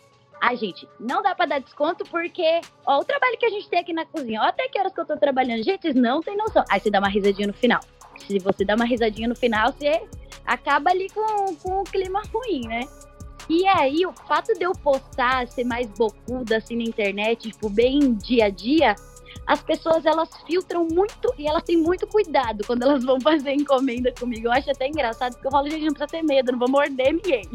Ai, gente, não dá pra dar desconto porque, ó, o trabalho que a gente tem aqui na cozinha, ó, até que horas que eu tô trabalhando. Gente, não tem noção. Aí você dá uma risadinha no final. Se você dá uma risadinha no final, você acaba ali com, com o clima ruim, né? E aí, o fato de eu postar, ser mais bocuda assim na internet, tipo, bem dia a dia, as pessoas elas filtram muito e elas têm muito cuidado quando elas vão [laughs] fazer encomenda comigo. Eu acho até engraçado porque eu falo, gente, não precisa ter medo, não vou morder ninguém. [laughs]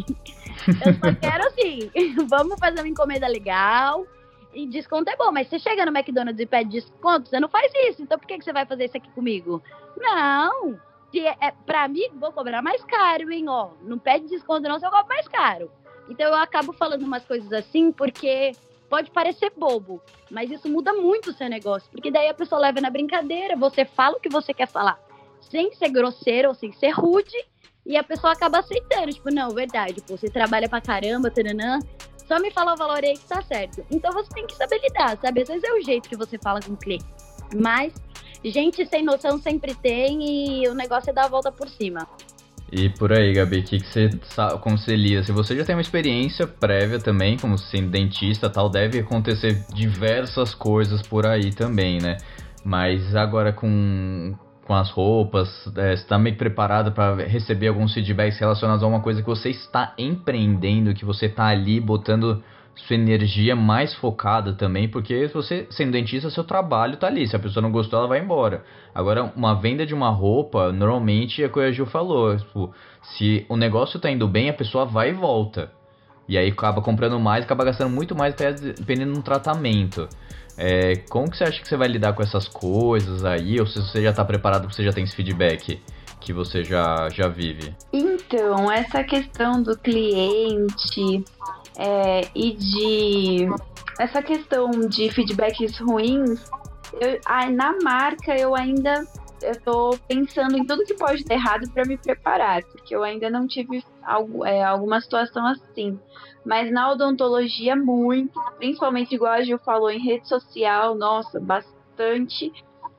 Eu só quero assim, [laughs] vamos fazer uma encomenda legal. E desconto é bom, mas você chega no McDonald's e pede desconto, você não faz isso. Então por que, que você vai fazer isso aqui comigo? Não. Se é, é pra mim, vou cobrar mais caro, hein? Ó, não pede desconto, não, se eu cobro mais caro. Então eu acabo falando umas coisas assim porque pode parecer bobo, mas isso muda muito o seu negócio, porque daí a pessoa leva na brincadeira, você fala o que você quer falar, sem ser grosseiro ou sem ser rude, e a pessoa acaba aceitando, tipo, não, verdade, pô, você trabalha pra caramba, taranã, só me fala o valor aí que tá certo. Então você tem que saber lidar, sabe? Às vezes é o jeito que você fala com o cliente, mas gente sem noção sempre tem e o negócio é dar a volta por cima. E por aí, Gabi, que, que você aconselha? Se você já tem uma experiência prévia também, como sendo dentista tal, deve acontecer diversas coisas por aí também, né? Mas agora com, com as roupas, é, você tá meio que preparada para receber alguns feedbacks relacionados a uma coisa que você está empreendendo, que você tá ali botando sua energia mais focada também, porque você, sendo dentista, seu trabalho tá ali. Se a pessoa não gostou, ela vai embora. Agora, uma venda de uma roupa, normalmente é o que a Gil falou. Tipo, se o negócio tá indo bem, a pessoa vai e volta. E aí acaba comprando mais, acaba gastando muito mais dependendo do tratamento. É, como que você acha que você vai lidar com essas coisas aí? Ou se você já tá preparado, porque você já tem esse feedback que você já, já vive? Então, essa questão do cliente é, e de. Essa questão de feedbacks ruins, eu, na marca eu ainda tô pensando em tudo que pode ter errado para me preparar, porque eu ainda não tive algo, é, alguma situação assim. Mas na odontologia, muito, principalmente igual a Gil falou, em rede social, nossa, bastante.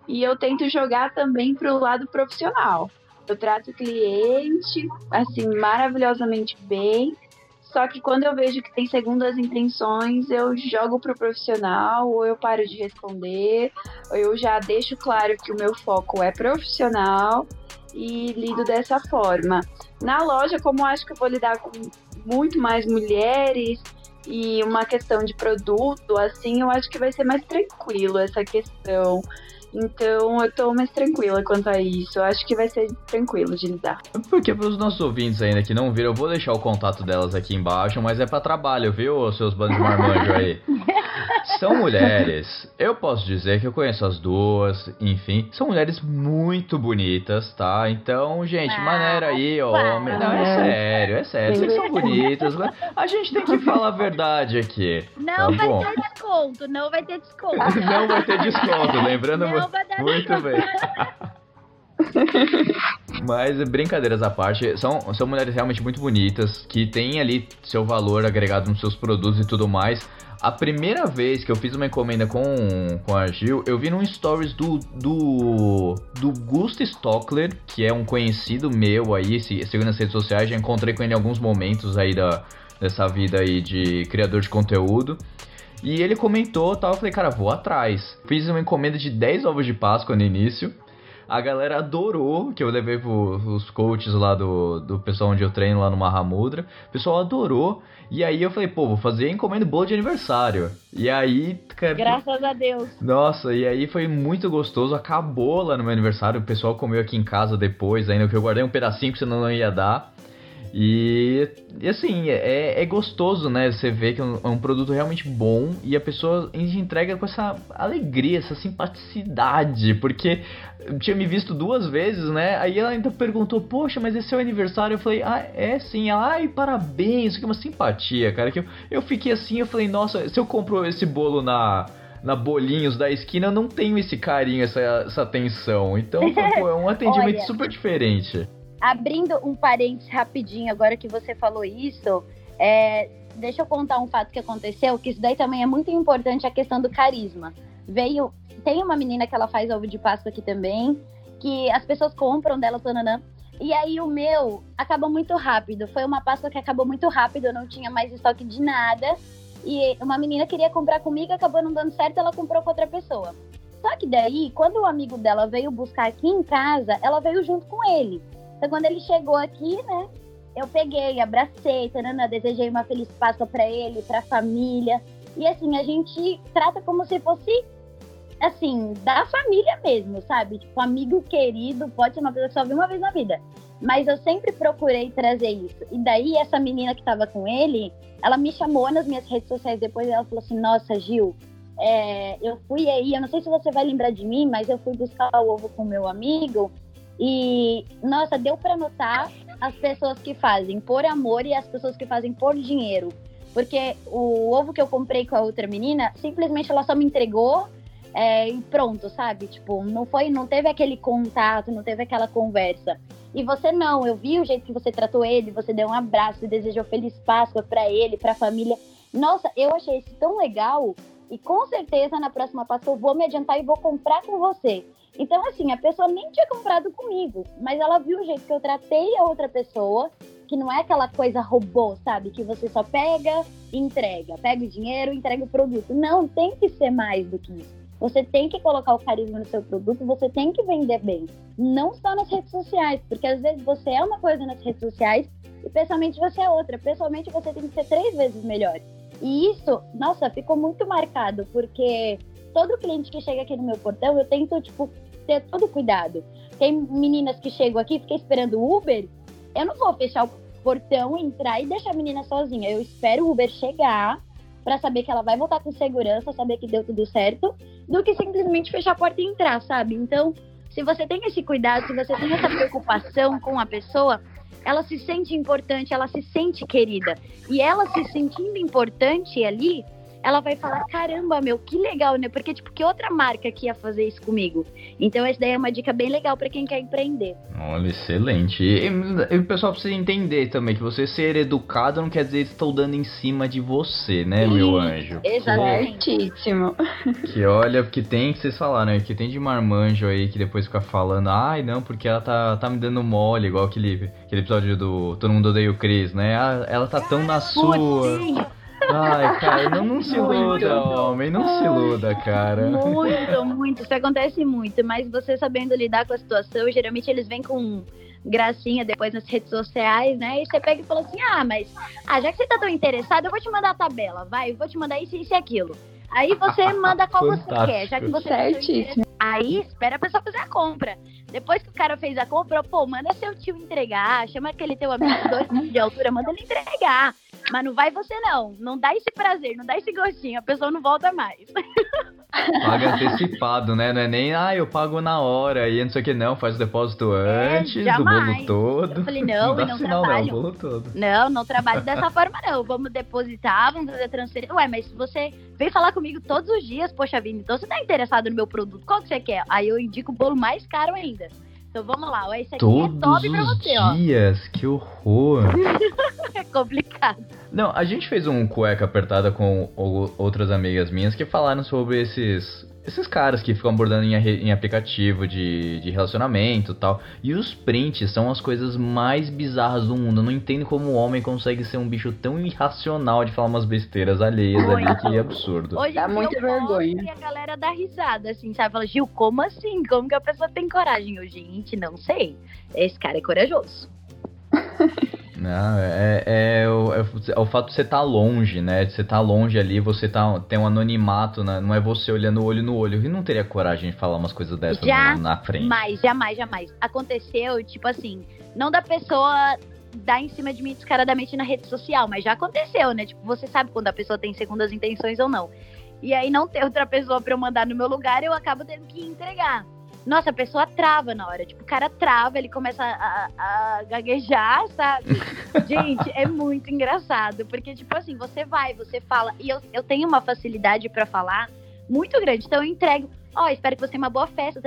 E eu tento jogar também pro lado profissional. Eu trato o cliente, assim, maravilhosamente bem. Só que quando eu vejo que tem segundas intenções, eu jogo pro profissional, ou eu paro de responder, ou eu já deixo claro que o meu foco é profissional e lido dessa forma. Na loja, como acho que eu vou lidar com muito mais mulheres e uma questão de produto, assim, eu acho que vai ser mais tranquilo essa questão. Então eu tô mais tranquila quanto a isso. Eu acho que vai ser tranquilo de lidar. Porque para os nossos ouvintes ainda que não viram, eu vou deixar o contato delas aqui embaixo, mas é para trabalho, viu, seus bandos de marmanjo aí? [laughs] São mulheres, eu posso dizer que eu conheço as duas, enfim, são mulheres muito bonitas, tá? Então, gente, Ah, maneira aí, ó. para. Não, é sério, é sério, vocês são bonitas. A gente tem que falar a verdade aqui. Não Tá vai bom. ter desconto, não vai ter desconto. [laughs] Não vai ter desconto, lembrando Não vai dar muito desconto. bem. [laughs] Mas brincadeiras à parte, são, são mulheres realmente muito bonitas, que têm ali seu valor agregado nos seus produtos e tudo mais. A primeira vez que eu fiz uma encomenda com, com a Gil, eu vi num stories do, do, do Gusto Stockler, que é um conhecido meu aí, se- segundo as redes sociais, já encontrei com ele em alguns momentos aí da, dessa vida aí de criador de conteúdo. E ele comentou tal, eu falei, cara, vou atrás. Fiz uma encomenda de 10 ovos de Páscoa no início. A galera adorou, que eu levei pros coaches lá do, do pessoal onde eu treino lá no Mahamudra. O pessoal adorou. E aí eu falei, pô, vou fazer encomenda bolo de aniversário. E aí, cara. Graças a Deus. Nossa, e aí foi muito gostoso. Acabou lá no meu aniversário. O pessoal comeu aqui em casa depois, ainda que eu guardei um pedacinho que senão não ia dar. E, e assim, é, é gostoso, né? Você vê que é um, é um produto realmente bom e a pessoa entrega com essa alegria, essa simpaticidade, porque tinha me visto duas vezes, né? Aí ela ainda perguntou, poxa, mas esse é o aniversário? Eu falei, ah, é sim. Ela, ai, parabéns, isso aqui é uma simpatia, cara. Que eu, eu fiquei assim, eu falei, nossa, se eu compro esse bolo na na Bolinhos da esquina, eu não tenho esse carinho, essa, essa atenção. Então, pô, é um [laughs] atendimento Olha. super diferente. Abrindo um parênteses rapidinho, agora que você falou isso, é, deixa eu contar um fato que aconteceu, que isso daí também é muito importante, a questão do carisma. Veio, tem uma menina que ela faz ovo de Páscoa aqui também, que as pessoas compram dela, tananã, e aí o meu acabou muito rápido. Foi uma Páscoa que acabou muito rápido, eu não tinha mais estoque de nada. E uma menina queria comprar comigo, acabou não dando certo, ela comprou com outra pessoa. Só que daí, quando o amigo dela veio buscar aqui em casa, ela veio junto com ele. Então, quando ele chegou aqui, né, eu peguei, abracei, tanana, desejei uma feliz Páscoa pra ele, pra família. E assim, a gente trata como se fosse, assim, da família mesmo, sabe? Tipo, amigo querido, pode ser uma pessoa que só viu uma vez na vida. Mas eu sempre procurei trazer isso. E daí, essa menina que tava com ele, ela me chamou nas minhas redes sociais depois e ela falou assim: Nossa, Gil, é, eu fui aí, eu não sei se você vai lembrar de mim, mas eu fui buscar o ovo com meu amigo e, nossa, deu pra notar as pessoas que fazem por amor e as pessoas que fazem por dinheiro. Porque o ovo que eu comprei com a outra menina, simplesmente ela só me entregou é, e pronto, sabe? Tipo, não foi, não teve aquele contato, não teve aquela conversa. E você não, eu vi o jeito que você tratou ele, você deu um abraço, desejou feliz Páscoa pra ele, pra família. Nossa, eu achei isso tão legal e com certeza na próxima Páscoa eu vou me adiantar e vou comprar com você. Então, assim, a pessoa nem tinha comprado comigo, mas ela viu o jeito que eu tratei a outra pessoa, que não é aquela coisa robô, sabe? Que você só pega e entrega, pega o dinheiro entrega o produto. Não, tem que ser mais do que isso. Você tem que colocar o carisma no seu produto, você tem que vender bem. Não só nas redes sociais, porque às vezes você é uma coisa nas redes sociais e pessoalmente você é outra. Pessoalmente você tem que ser três vezes melhor. E isso, nossa, ficou muito marcado, porque todo cliente que chega aqui no meu portão, eu tento, tipo, ter todo cuidado. Tem meninas que chegam aqui, ficam esperando o Uber, eu não vou fechar o portão, entrar e deixar a menina sozinha. Eu espero o Uber chegar para saber que ela vai voltar com segurança, saber que deu tudo certo, do que simplesmente fechar a porta e entrar, sabe? Então, se você tem esse cuidado, se você tem essa preocupação com a pessoa, ela se sente importante, ela se sente querida. E ela se sentindo importante ali, ela vai falar: caramba, meu, que legal, né? Porque, tipo, que outra marca que ia fazer isso comigo? Então, essa daí é uma dica bem legal para quem quer empreender. Olha, excelente. E, e o pessoal precisa entender também que você ser educado não quer dizer que estou dando em cima de você, né, meu anjo? Exatamente. [laughs] Que olha, porque tem que vocês falaram, né? Que tem de marmanjo aí que depois fica falando, ai não, porque ela tá, tá me dando mole, igual aquele, aquele episódio do Todo Mundo Odeia o Chris, né? Ah, ela tá tão na sua. Ai, cara, não, não se iluda, homem, não se iluda, cara. Muito, muito. Isso acontece muito. Mas você sabendo lidar com a situação, geralmente eles vêm com gracinha depois nas redes sociais, né? E você pega e fala assim: ah, mas ah, já que você tá tão interessado, eu vou te mandar a tabela, vai, eu vou te mandar isso, isso e aquilo. Aí você [laughs] manda qual você quer, já que você tá Certíssimo. Aí espera a pessoa fazer a compra. Depois que o cara fez a compra, pô, manda seu tio entregar, chama aquele teu amigo de dois de altura, manda ele entregar. Mas não vai você não. Não dá esse prazer, não dá esse gostinho, a pessoa não volta mais. [laughs] Paga antecipado, né? Não é nem, ah, eu pago na hora e não sei o que, não, faz o depósito É, antes do bolo todo. Eu falei, não, [laughs] e não sinal, trabalho. não, bolo todo. Não, não trabalho dessa [laughs] forma, não. Vamos depositar, vamos fazer transferência. Ué, mas se você vem falar comigo todos os dias, poxa vida, então você tá interessado no meu produto, qual que você quer? Aí eu indico o bolo mais caro ainda. Então vamos lá, ó, esse aqui Todos é top pra você, ó. dias, que horror. [laughs] É complicado. Não, a gente fez um cueca apertada com outras amigas minhas que falaram sobre esses esses caras que ficam abordando em, em aplicativo de, de relacionamento e tal. E os prints são as coisas mais bizarras do mundo. Eu não entendo como o homem consegue ser um bicho tão irracional de falar umas besteiras alheias ali, Muito. que é absurdo. Hoje Dá muita vergonha. E a galera dá risada, assim, sabe? Fala, Gil, como assim? Como que a pessoa tem coragem? Eu, gente, não sei. Esse cara é corajoso. [laughs] Não, é, é, o, é, o- é o fato de você estar longe, né? De você estar longe ali, você tá, tem um anonimato, né? não é você olhando olho no olho. Eu não teria coragem de falar umas coisas dessas Já, na, na frente. Mas, jamais, jamais. Aconteceu, tipo assim, não da pessoa dar em cima de mim descaradamente na rede social, mas já aconteceu, né? Tipo, você sabe quando a pessoa tem segundas intenções ou não. E aí não ter outra pessoa pra eu mandar no meu lugar, eu acabo tendo que entregar. Nossa, a pessoa trava na hora. Tipo, o cara trava, ele começa a, a gaguejar, sabe? [laughs] Gente, é muito engraçado. Porque, tipo assim, você vai, você fala. E eu, eu tenho uma facilidade pra falar muito grande. Então eu entrego. Ó, espero que você tenha uma boa festa.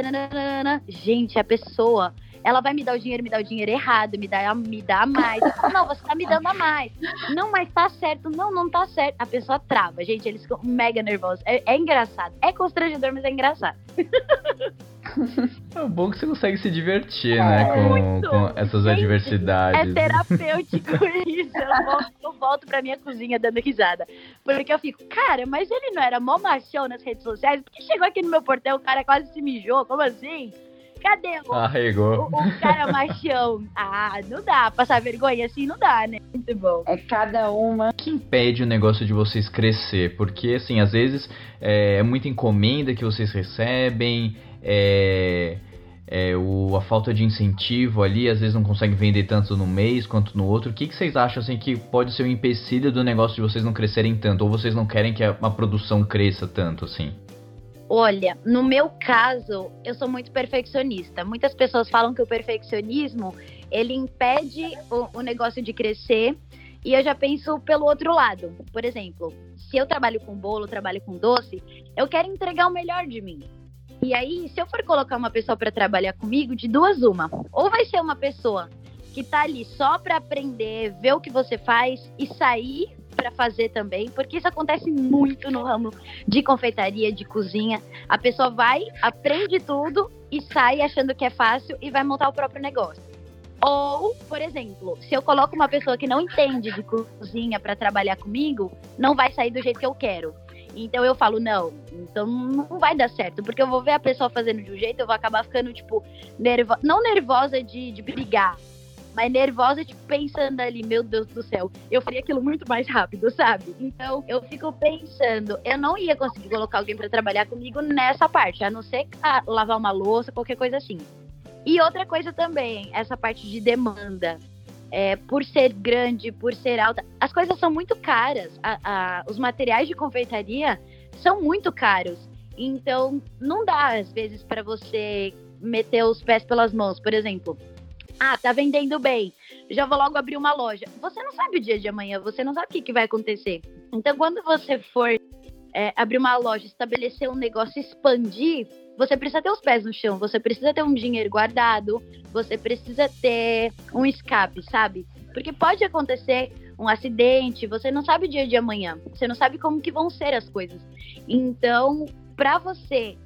Gente, a pessoa, ela vai me dar o dinheiro, me dá o dinheiro errado, me dá, me dá a mais. Não, você tá me dando a mais. Não, mas tá certo. Não, não tá certo. A pessoa trava, gente. Eles ficam mega nervosos. É, é engraçado. É constrangedor, mas é engraçado. [laughs] É bom que você consegue se divertir, né? Com, É com essas Gente, É adversidades. terapêutico [laughs] isso. Eu volto, eu volto pra minha cozinha dando risada. Porque eu fico, cara, mas ele não era mó machão nas redes sociais? Porque chegou aqui no meu portão, o cara quase se mijou. Como assim? Cadê o, Arregou. o, o cara machão? Ah, não dá. Passar vergonha assim não dá, né? Muito bom. É cada uma. que impede o negócio de vocês crescer? Porque, assim, às vezes é, é muita encomenda que vocês recebem, é, é, o, a falta de incentivo ali, às vezes não consegue vender tanto no mês quanto no outro. O que, que vocês acham, assim, que pode ser um empecilho do negócio de vocês não crescerem tanto? Ou vocês não querem que a, a produção cresça tanto, assim? Olha, no meu caso, eu sou muito perfeccionista. Muitas pessoas falam que o perfeccionismo ele impede o, o negócio de crescer. E eu já penso pelo outro lado. Por exemplo, se eu trabalho com bolo, trabalho com doce, eu quero entregar o melhor de mim. E aí, se eu for colocar uma pessoa para trabalhar comigo, de duas uma, ou vai ser uma pessoa que tá ali só para aprender, ver o que você faz e sair para fazer também, porque isso acontece muito no ramo de confeitaria, de cozinha. A pessoa vai, aprende tudo e sai achando que é fácil e vai montar o próprio negócio. Ou, por exemplo, se eu coloco uma pessoa que não entende de cozinha para trabalhar comigo, não vai sair do jeito que eu quero. Então eu falo, não, então não vai dar certo, porque eu vou ver a pessoa fazendo de um jeito, eu vou acabar ficando, tipo, nervosa, não nervosa de, de brigar, mas nervosa, tipo, pensando ali, meu Deus do céu, eu faria aquilo muito mais rápido, sabe? Então eu fico pensando, eu não ia conseguir colocar alguém para trabalhar comigo nessa parte, a não ser ah, lavar uma louça, qualquer coisa assim. E outra coisa também, essa parte de demanda. É, por ser grande, por ser alta, as coisas são muito caras. A- a- os materiais de confeitaria são muito caros. Então, não dá, às vezes, para você meter os pés pelas mãos. Por exemplo, ah, tá vendendo bem, já vou logo abrir uma loja. Você não sabe o dia de amanhã, você não sabe o que, que vai acontecer. Então, quando você for é, abrir uma loja, estabelecer um negócio, expandir, você precisa ter os pés no chão, você precisa ter um dinheiro guardado, você precisa ter um escape, sabe? Porque pode acontecer um acidente, você não sabe o dia de amanhã, você não sabe como que vão ser as coisas. Então, para você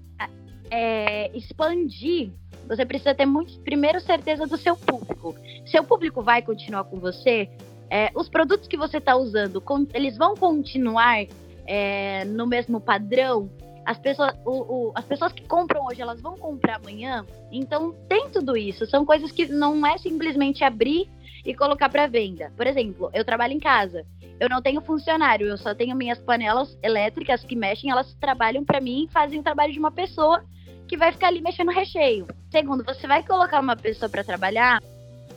é, expandir, você precisa ter muito, primeiro certeza do seu público. Seu público vai continuar com você, é, os produtos que você está usando, eles vão continuar é, no mesmo padrão. As pessoas, o, o- as pessoas que compram hoje, elas vão comprar amanhã. Então tem tudo isso. São coisas que não é simplesmente abrir e colocar para venda. Por exemplo, eu trabalho em casa. Eu não tenho funcionário, eu só tenho minhas panelas elétricas que mexem, elas trabalham para mim e fazem o trabalho de uma pessoa que vai ficar ali mexendo recheio. Segundo, você vai colocar uma pessoa para trabalhar,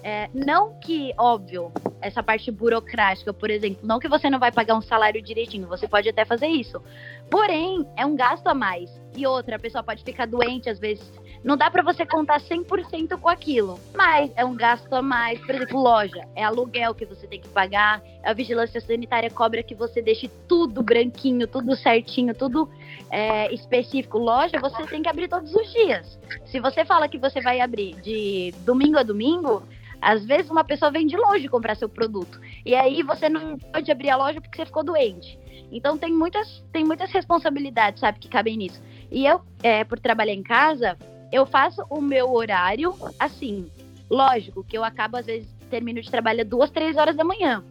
é, não que, óbvio, essa parte burocrática, por exemplo, não que você não vai pagar um salário direitinho, você pode até fazer isso. Porém, é um gasto a mais. E outra, a pessoa pode ficar doente, às vezes. Não dá pra você contar 100% com aquilo. Mas é um gasto a mais. Por exemplo, loja. É aluguel que você tem que pagar. A vigilância sanitária cobra que você deixe tudo branquinho, tudo certinho, tudo é, específico. Loja, você tem que abrir todos os dias. Se você fala que você vai abrir de domingo a domingo, às vezes uma pessoa vem de longe comprar seu produto. E aí você não pode abrir a loja porque você ficou doente. Então tem muitas, tem muitas responsabilidades, sabe, que cabem nisso. E eu, é, por trabalhar em casa, eu faço o meu horário assim. Lógico que eu acabo, às vezes, termino de trabalhar duas, três horas da manhã.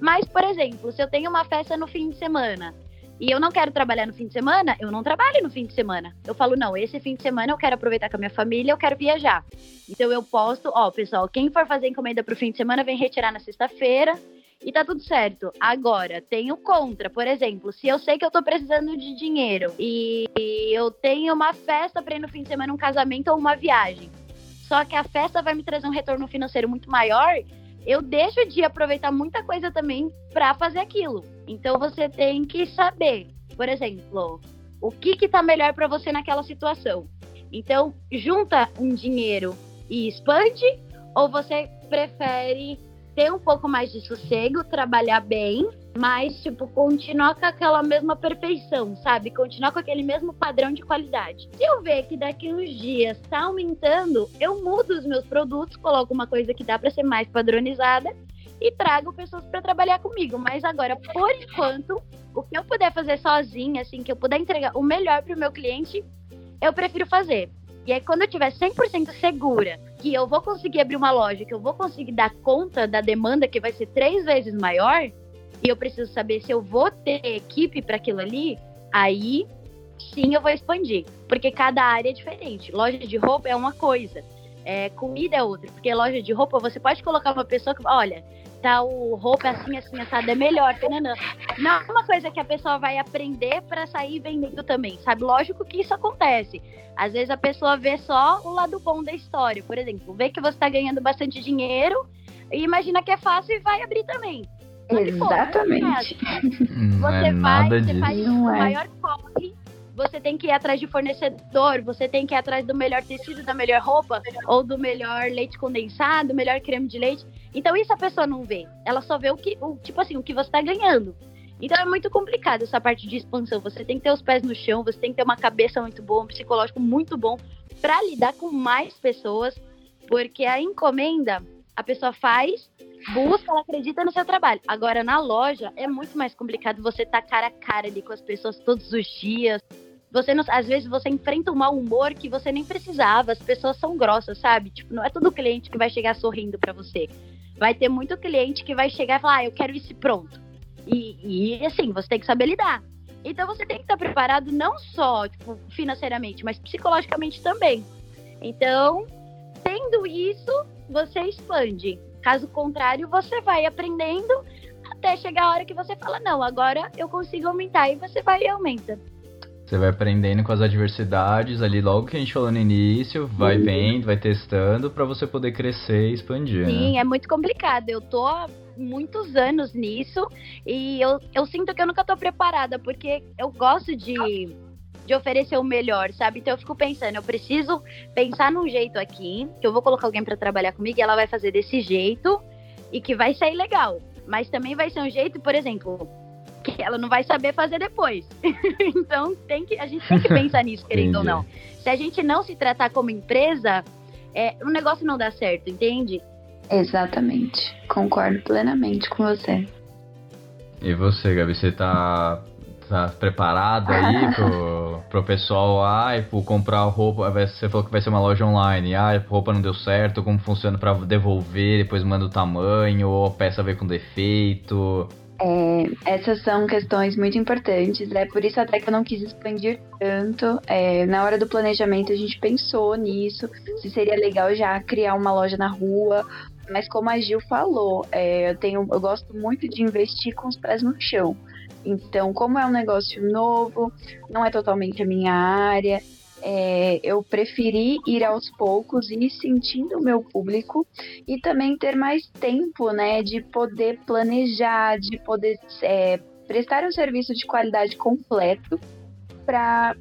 Mas, por exemplo, se eu tenho uma festa no fim de semana e eu não quero trabalhar no fim de semana, eu não trabalho no fim de semana. Eu falo, não, esse fim de semana eu quero aproveitar com a minha família, eu quero viajar. Então eu posto, ó, pessoal, quem for fazer encomenda pro fim de semana vem retirar na sexta-feira e tá tudo certo. Agora, tenho contra, por exemplo, se eu sei que eu tô precisando de dinheiro e eu tenho uma festa pra ir no fim de semana, um casamento ou uma viagem, só que a festa vai me trazer um retorno financeiro muito maior, eu deixo de aproveitar muita coisa também pra fazer aquilo. Então você tem que saber, por exemplo, o que que tá melhor pra você naquela situação. Então, junta um dinheiro e expande ou você prefere ter um pouco mais de sossego, trabalhar bem, mas, tipo, continuar com aquela mesma perfeição, sabe? Continuar com aquele mesmo padrão de qualidade. Se eu ver que daqui uns dias tá aumentando, eu mudo os meus produtos, coloco uma coisa que dá para ser mais padronizada e trago pessoas para trabalhar comigo. Mas agora, por enquanto, o que eu puder fazer sozinha, assim, que eu puder entregar o melhor pro meu cliente, eu prefiro fazer. E aí, quando eu tiver 100% segura que eu vou conseguir abrir uma loja, que eu vou conseguir dar conta da demanda que vai ser três vezes maior, e eu preciso saber se eu vou ter equipe para aquilo ali, aí sim eu vou expandir. Porque cada área é diferente. Loja de roupa é uma coisa, é, comida é outra. Porque loja de roupa você pode colocar uma pessoa que, olha, tal roupa assim, assim, assada é melhor, tananã. Não é uma coisa que a pessoa vai aprender para sair vendendo também, sabe? Lógico que isso acontece. Às vezes a pessoa vê só o lado bom da história. Por exemplo, vê que você tá ganhando bastante dinheiro e imagina que é fácil e vai abrir também. Pô, Exatamente. Não você é vai, nada você disso. faz o Não é. maior corre, você tem que ir atrás de fornecedor, você tem que ir atrás do melhor tecido, da melhor roupa, ou do melhor leite condensado, do melhor creme de leite. Então isso a pessoa não vê. Ela só vê o que, o, tipo assim, o que você tá ganhando. Então é muito complicado essa parte de expansão. Você tem que ter os pés no chão, você tem que ter uma cabeça muito boa, um psicológico muito bom para lidar com mais pessoas, porque a encomenda a pessoa faz, busca, ela acredita no seu trabalho. Agora na loja é muito mais complicado você estar cara a cara ali com as pessoas todos os dias. Você não, às vezes você enfrenta um mau humor que você nem precisava. As pessoas são grossas, sabe? Tipo, não é todo cliente que vai chegar sorrindo para você. Vai ter muito cliente que vai chegar e falar: "Ah, eu quero isso pronto". E, e assim, você tem que saber lidar. Então você tem que estar preparado não só tipo, financeiramente, mas psicologicamente também. Então, tendo isso, você expande. Caso contrário, você vai aprendendo até chegar a hora que você fala, não, agora eu consigo aumentar. E você vai e aumenta. Você vai aprendendo com as adversidades ali, logo que a gente falou no início, vai vendo, vai testando pra você poder crescer e expandir, né? Sim, é muito complicado. Eu tô há muitos anos nisso e eu, eu sinto que eu nunca tô preparada, porque eu gosto de, de oferecer o melhor, sabe? Então eu fico pensando, eu preciso pensar num jeito aqui, que eu vou colocar alguém pra trabalhar comigo e ela vai fazer desse jeito e que vai sair legal. Mas também vai ser um jeito, por exemplo, que [laughs] ela não vai saber fazer depois. [laughs] então tem que, a gente tem que pensar nisso, querendo ou não. Se a gente não se tratar como empresa, é, o negócio não dá certo, entende? Exatamente. Concordo plenamente com você. E você, Gabi, você tá, tá preparada aí [laughs] pro, pro pessoal, ai, pro comprar roupa, você falou que vai ser uma loja online, ai, a roupa não deu certo, como funciona pra devolver, depois manda o tamanho, ou a peça veio com defeito. É, essas são questões muito importantes, é por isso até que eu não quis expandir tanto. É, na hora do planejamento a gente pensou nisso, se seria legal já criar uma loja na rua, mas como a Gil falou, é, eu, tenho, eu gosto muito de investir com os pés no chão. Então, como é um negócio novo, não é totalmente a minha área, é, eu preferi ir aos poucos e sentindo o meu público e também ter mais tempo, né, de poder planejar, de poder é, prestar um serviço de qualidade completo para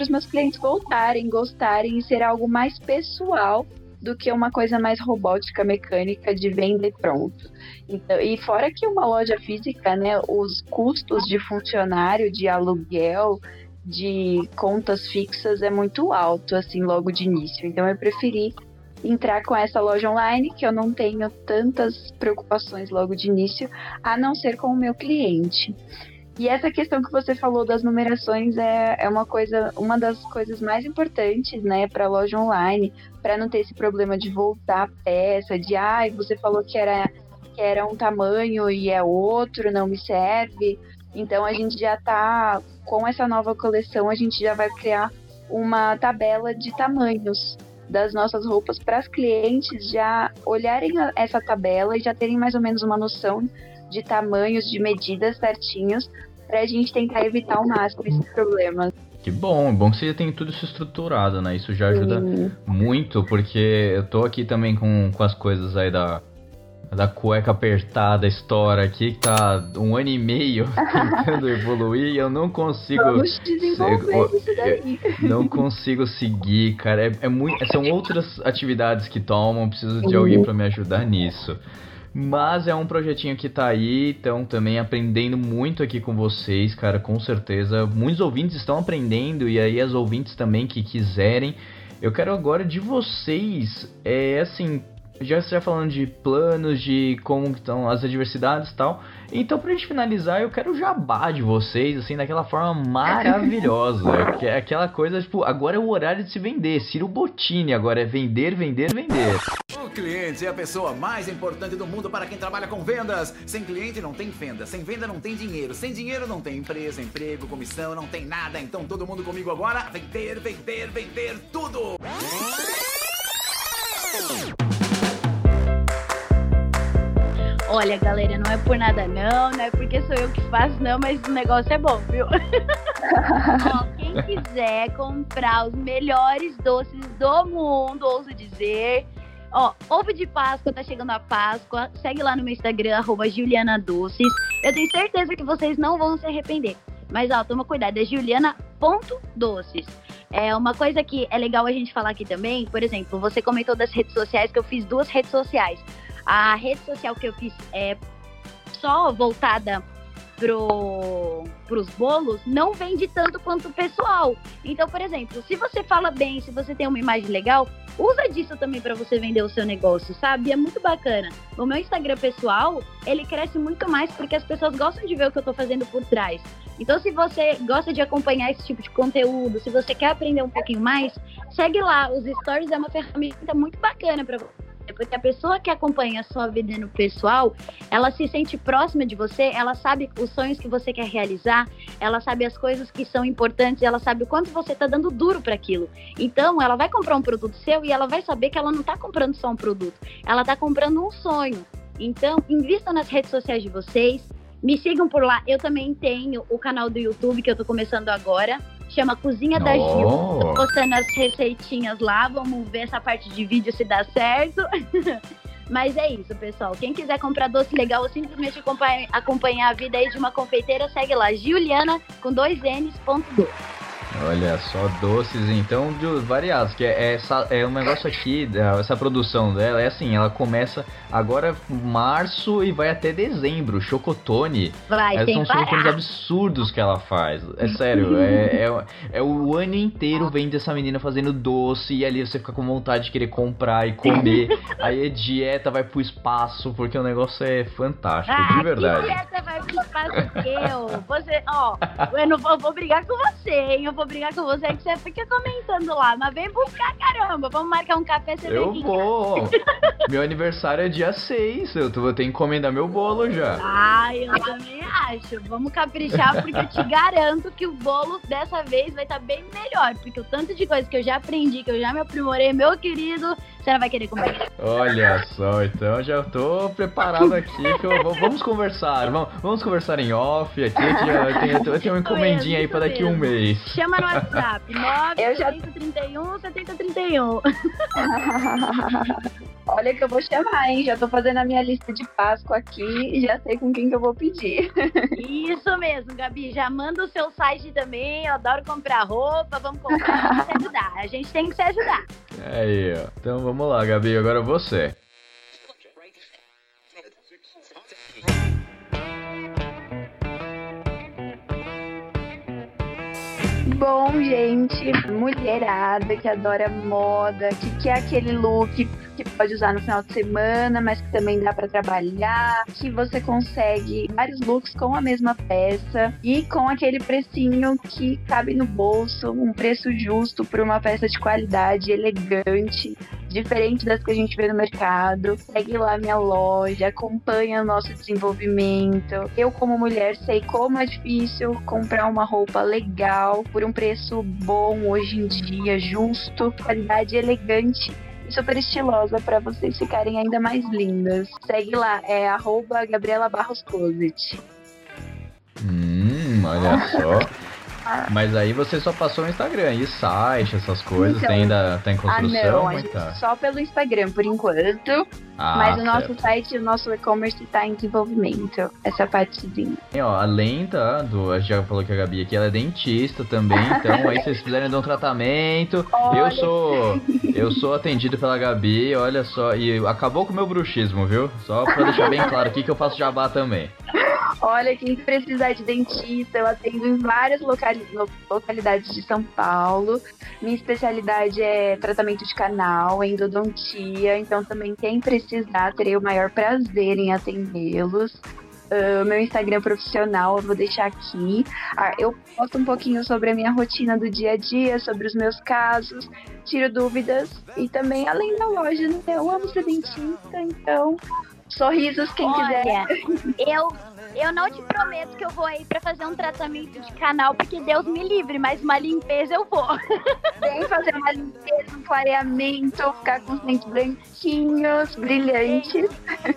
os meus clientes voltarem, gostarem e ser algo mais pessoal do que uma coisa mais robótica, mecânica de venda e pronto. Então, e fora que uma loja física, né, os custos de funcionário, de aluguel, de contas fixas é muito alto, assim, logo de início. Então eu preferi entrar com essa loja online, que eu não tenho tantas preocupações logo de início, a não ser com o meu cliente. E essa questão que você falou das numerações é, é uma coisa, uma das coisas mais importantes, né, para loja online, para não ter esse problema de voltar a peça, de ai, ah, você falou que era que era um tamanho e é outro, não me serve. Então a gente já está com essa nova coleção, a gente já vai criar uma tabela de tamanhos das nossas roupas para as clientes já olharem essa tabela e já terem mais ou menos uma noção de tamanhos, de medidas certinhos, para a gente tentar evitar ao máximo esses problemas. Que bom, é bom que você já tem tudo isso estruturado, né? Isso já ajuda Sim. muito, porque eu tô aqui também com, com as coisas aí da, da cueca apertada, história aqui, que tá um ano e meio [laughs] tentando evoluir e eu não consigo. Vamos desenvolver isso daí. Não consigo seguir, cara. É, é muito, são outras atividades que tomam, preciso de alguém para me ajudar nisso. Mas é um projetinho que tá aí, então também aprendendo muito aqui com vocês, cara, com certeza. Muitos ouvintes estão aprendendo e aí as ouvintes também que quiserem. Eu quero agora de vocês, é assim, já está falando de planos, de como estão as adversidades e tal. Então, pra gente finalizar, eu quero o jabá de vocês, assim, daquela forma maravilhosa. que é aquela coisa, tipo, agora é o horário de se vender. Ciro Bottini agora é vender, vender, vender. O cliente é a pessoa mais importante do mundo para quem trabalha com vendas. Sem cliente não tem venda, sem venda não tem dinheiro, sem dinheiro não tem empresa, emprego, comissão, não tem nada. Então todo mundo comigo agora, vender, vender, vender tudo. Olha, galera, não é por nada não, não é porque sou eu que faço não, mas o negócio é bom, viu? [laughs] Ó, quem quiser comprar os melhores doces do mundo, ouso dizer, Ó, ovo de Páscoa, tá chegando a Páscoa. Segue lá no meu Instagram, arroba Juliana Doces. Eu tenho certeza que vocês não vão se arrepender. Mas, ó, toma cuidado, é juliana.doces. É uma coisa que é legal a gente falar aqui também, por exemplo, você comentou das redes sociais, que eu fiz duas redes sociais. A rede social que eu fiz é só voltada pro, pros bolos não vende tanto quanto o pessoal. Então, por exemplo, se você fala bem, se você tem uma imagem legal, usa disso também para você vender o seu negócio, sabe? É muito bacana. O meu Instagram pessoal, ele cresce muito mais porque as pessoas gostam de ver o que eu tô fazendo por trás. Então, se você gosta de acompanhar esse tipo de conteúdo, se você quer aprender um pouquinho mais, segue lá. Os stories é uma ferramenta muito bacana para você porque a pessoa que acompanha a sua vida no pessoal, ela se sente próxima de você, ela sabe os sonhos que você quer realizar, ela sabe as coisas que são importantes, ela sabe o quanto você está dando duro para aquilo. Então, ela vai comprar um produto seu e ela vai saber que ela não está comprando só um produto, ela está comprando um sonho. Então, invista nas redes sociais de vocês, me sigam por lá. Eu também tenho o canal do YouTube que eu tô começando agora. Chama Cozinha da Oh. Gil. Tô postando as receitinhas lá. Vamos ver essa parte de vídeo se dá certo. [laughs] Mas é isso, pessoal. Quem quiser comprar doce legal ou simplesmente acompanhar, acompanhar a vida aí de uma confeiteira, segue lá. Juliana com dois N's, ponto doce. Olha só, doces então de variados, que é, essa, é um negócio aqui, essa produção dela é assim, ela começa agora março e vai até dezembro, chocotone. Vai, É, são chocotones absurdos que ela faz. É sério, é, é, é o ano inteiro vendo essa menina fazendo doce e ali você fica com vontade de querer comprar e comer. [laughs] Aí é dieta, vai pro espaço, porque o negócio é fantástico, Ah, de verdade. dieta vai pro espaço eu? Você, ó, eu não vou, vou brigar com você, hein? Eu vou vou brigar com você que você fica comentando lá. Mas vem buscar, caramba. Vamos marcar um café, você vem Eu aqui. vou. Meu aniversário é dia 6. Eu vou ter que encomendar meu bolo já. Ah, eu também acho. Vamos caprichar, porque eu te [laughs] garanto que o bolo dessa vez vai estar bem melhor. Porque o tanto de coisa que eu já aprendi, que eu já me aprimorei, meu querido, você não vai querer comer. Olha só, então já tô preparado aqui. Que eu vou- vamos conversar. Vamos, vamos conversar em off aqui. que eu tenho, eu tenho uma encomendinha aí pra daqui a um mês. Chama no WhatsApp, [laughs] 9 Eu já- 7031 7031. [laughs] Olha que eu vou chamar, hein? Já tô fazendo a minha lista de Páscoa aqui e já sei com quem que eu vou pedir. Isso mesmo, Gabi. Já manda o seu site também. Eu adoro comprar roupa. Vamos comprar, vamos se ajudar. A gente tem que se ajudar. Aí, ó. Então vamos lá, Gabi. Agora você. Bom, gente, mulherada que adora moda, que quer aquele look que pode usar no final de semana, mas que também dá pra trabalhar, que você consegue vários looks com a mesma peça e com aquele precinho que cabe no bolso, um preço justo por uma peça de qualidade, elegante, diferente das que a gente vê no mercado. Segue lá minha loja, acompanha o nosso desenvolvimento. Eu, como mulher, sei como é difícil comprar uma roupa legal por um preço bom hoje em dia, justo, qualidade elegante. Super estilosa para vocês ficarem ainda mais lindas. Segue lá, é arroba Gabriela Barros Closet. Hum, olha só. [laughs] Mas aí você só passou no Instagram e site, essas coisas, Então. tem ainda tá em Ah, construção? não, Como a gente tá? só pelo Instagram por enquanto. Ah, mas o nosso certo. site, o nosso e-commerce está em desenvolvimento. Essa partezinha. E, ó, além tá, do, a gente já falou que a Gabi aqui ela é dentista também, então aí vocês quiserem dar um tratamento, [laughs] eu Olha. sou eu sou atendido pela Gabi, olha só, e acabou com o meu bruxismo, viu? Só pra deixar bem claro aqui que eu faço jabá também. Olha, quem precisar de dentista, eu atendo em várias locali- lo- localidades de São Paulo. Minha especialidade é tratamento de canal, endodontia, então também quem precisar, terei o maior prazer em atendê-los. Ah, meu Instagram profissional eu vou deixar aqui. Ah, eu posto um pouquinho sobre a minha rotina do dia a dia, sobre os meus casos, tiro dúvidas e também além da loja, né? Eu amo ser dentista, então sorrisos quem quiser. Olha, eu, eu não te prometo que eu vou aí pra fazer um tratamento de canal, porque Deus me livre, mas uma limpeza eu vou. [laughs] Vem fazer uma limpeza, um clareamento, ficar com os dentes branquinhos, brilhantes.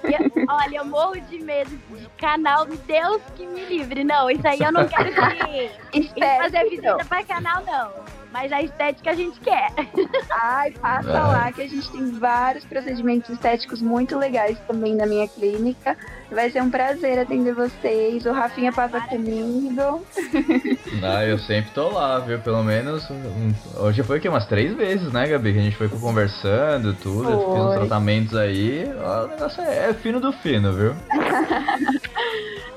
Eu- olha, eu morro de medo de canal, Deus que me livre. Não, isso aí eu não quero [laughs] Espero fazer que visita não. pra canal, não. Mas a estética a gente quer. [laughs] Ai, passa É. lá que a gente tem vários procedimentos estéticos muito legais também na minha clínica. Vai ser um prazer atender vocês. O Rafinha passa comigo. [laughs] Ah, eu sempre tô lá, viu? Pelo menos. um- hoje foi o quê? Umas três vezes, né, Gabi? Que a gente foi conversando, tudo. Eu fiz uns Foi. tratamentos aí. Ó, o negócio é, é fino do fino, viu? [laughs]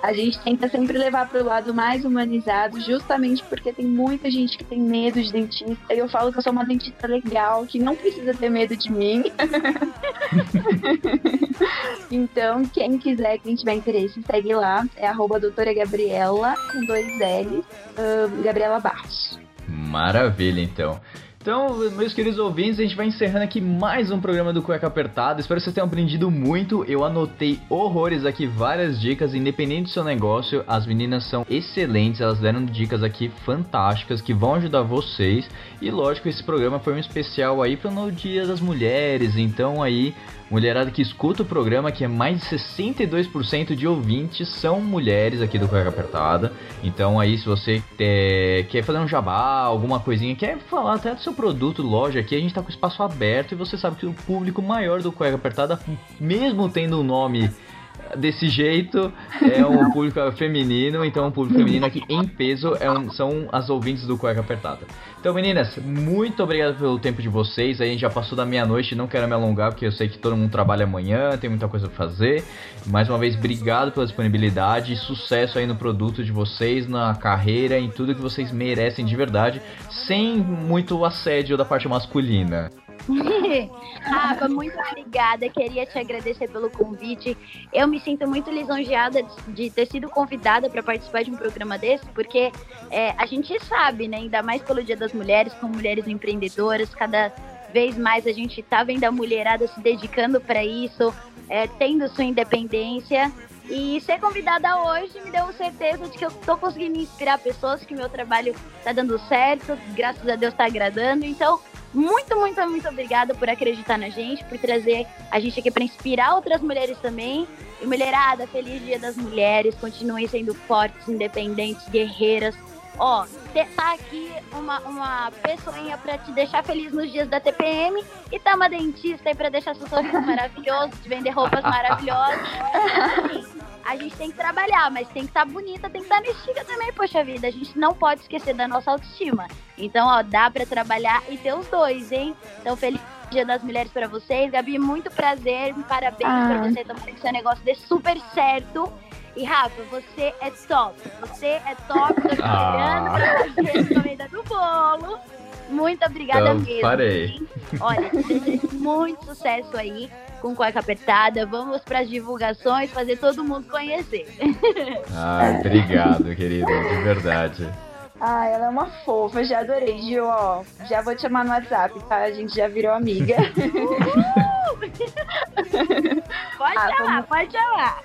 A gente tenta sempre levar pro lado mais humanizado, justamente porque tem muita gente que tem medo de dentista. E eu falo que eu sou uma dentista legal, que não precisa ter medo de mim. [laughs] então, quem quiser, quem tiver interesse, segue lá. É arroba doutora Gabriela, com dois L's, ahn, Gabriela Barros. Maravilha, então. Então, meus queridos ouvintes, a gente vai encerrando aqui mais um programa do Cueca Apertada. Espero que vocês tenham aprendido muito. Eu anotei horrores aqui, várias dicas, independente do seu negócio. As meninas são excelentes, elas deram dicas aqui fantásticas que vão ajudar vocês. E lógico, esse programa foi um especial aí para no Dia das Mulheres. Então aí, mulherada que escuta o programa, que é mais de 62% de ouvintes são mulheres aqui do Cueca Apertada. Então aí, se você é, quer fazer um jabá, alguma coisinha, quer falar até do seu produto, loja aqui, a gente tá com espaço aberto e você sabe que o público maior do Cueca Apertada, mesmo tendo um nome desse jeito, é um [laughs] público feminino, então o público feminino aqui em peso é um- são as ouvintes do Cueca Apertada. Então, meninas, muito obrigado pelo tempo de vocês. Aí a gente já passou da meia-noite, não quero me alongar, porque eu sei que todo mundo trabalha amanhã, tem muita coisa pra fazer. Mais uma vez, obrigado pela disponibilidade e sucesso aí no produto de vocês, na carreira, em tudo que vocês merecem de verdade, sem muito assédio da parte masculina. [laughs] Rafa, muito obrigada. Queria te agradecer pelo convite. Eu me sinto muito lisonjeada de, ter sido convidada para participar de um programa desse, porque é, a gente sabe, né, ainda mais pelo Dia das Mulheres, com mulheres empreendedoras, cada vez mais a gente tá vendo a mulherada se dedicando para isso, é, tendo sua independência. E ser convidada hoje me deu certeza de que eu tô conseguindo inspirar pessoas, que meu trabalho tá dando certo, graças a Deus tá agradando. Então, muito, muito, muito obrigada por acreditar na gente, por trazer a gente aqui para inspirar outras mulheres também. E mulherada, feliz Dia das Mulheres, continuem sendo fortes, independentes, guerreiras. Ó, tá aqui uma, uma pessoinha pra te deixar feliz nos dias da TPM e tá uma dentista aí pra deixar seu sorriso [laughs] maravilhoso, te vender roupas maravilhosas. Assim, [laughs] a gente tem que trabalhar, mas tem que estar bonita, tem que estar estiga também, poxa vida. A gente não pode esquecer da nossa autoestima. Então, ó, dá pra trabalhar e ter os dois, hein? Então, feliz Dia das Mulheres pra vocês. Gabi, muito prazer, parabéns Ah. pra você. Tomara que seu negócio dê super certo. E Rafa, você é top. Você é top. Tô te Ah. encomenda do bolo. Muito obrigada Então, mesmo. parei. hein? Olha, desejo muito sucesso aí com cueca apertada. Vamos pras divulgações, fazer todo mundo conhecer. Ah, obrigado, querido, de verdade. Ah, ela é uma fofa, já adorei, Gil, ó. Já vou te chamar no WhatsApp, tá? A gente já virou amiga. Pode Ah, chamar, vamos- pode chamar.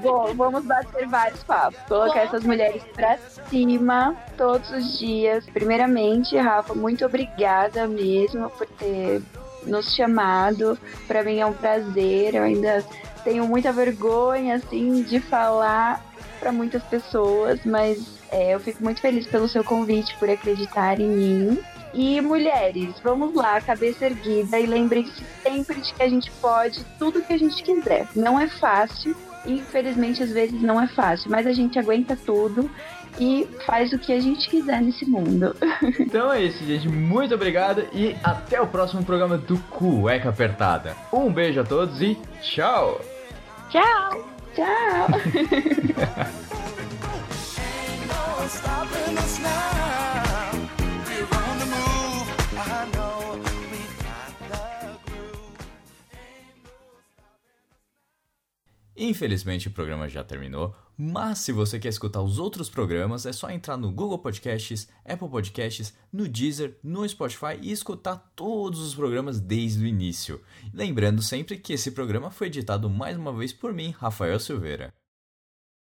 Bom, vamos bater vários papos. Colocar essas mulheres pra cima todos os dias. Primeiramente, Rafa, muito obrigada mesmo por ter nos chamado. Pra mim é um prazer. Eu ainda tenho muita vergonha, assim, de falar pra muitas pessoas, mas é, eu fico muito feliz pelo seu convite, por acreditar em mim. E mulheres, vamos lá, cabeça erguida e lembrem-se sempre de que a gente pode tudo que a gente quiser. Não é fácil, infelizmente às vezes não é fácil, mas a gente aguenta tudo e faz o que a gente quiser nesse mundo. [laughs] Então é isso, gente. Muito obrigado e até o próximo programa do Cueca Apertada. Um beijo a todos e tchau! Tchau! Tchau! [laughs] Infelizmente o programa já terminou, mas se você quer escutar os outros programas, é só entrar no Google Podcasts, Apple Podcasts, no Deezer, no Spotify e escutar todos os programas desde o início. Lembrando sempre que esse programa foi editado mais uma vez por mim, Rafael Silveira.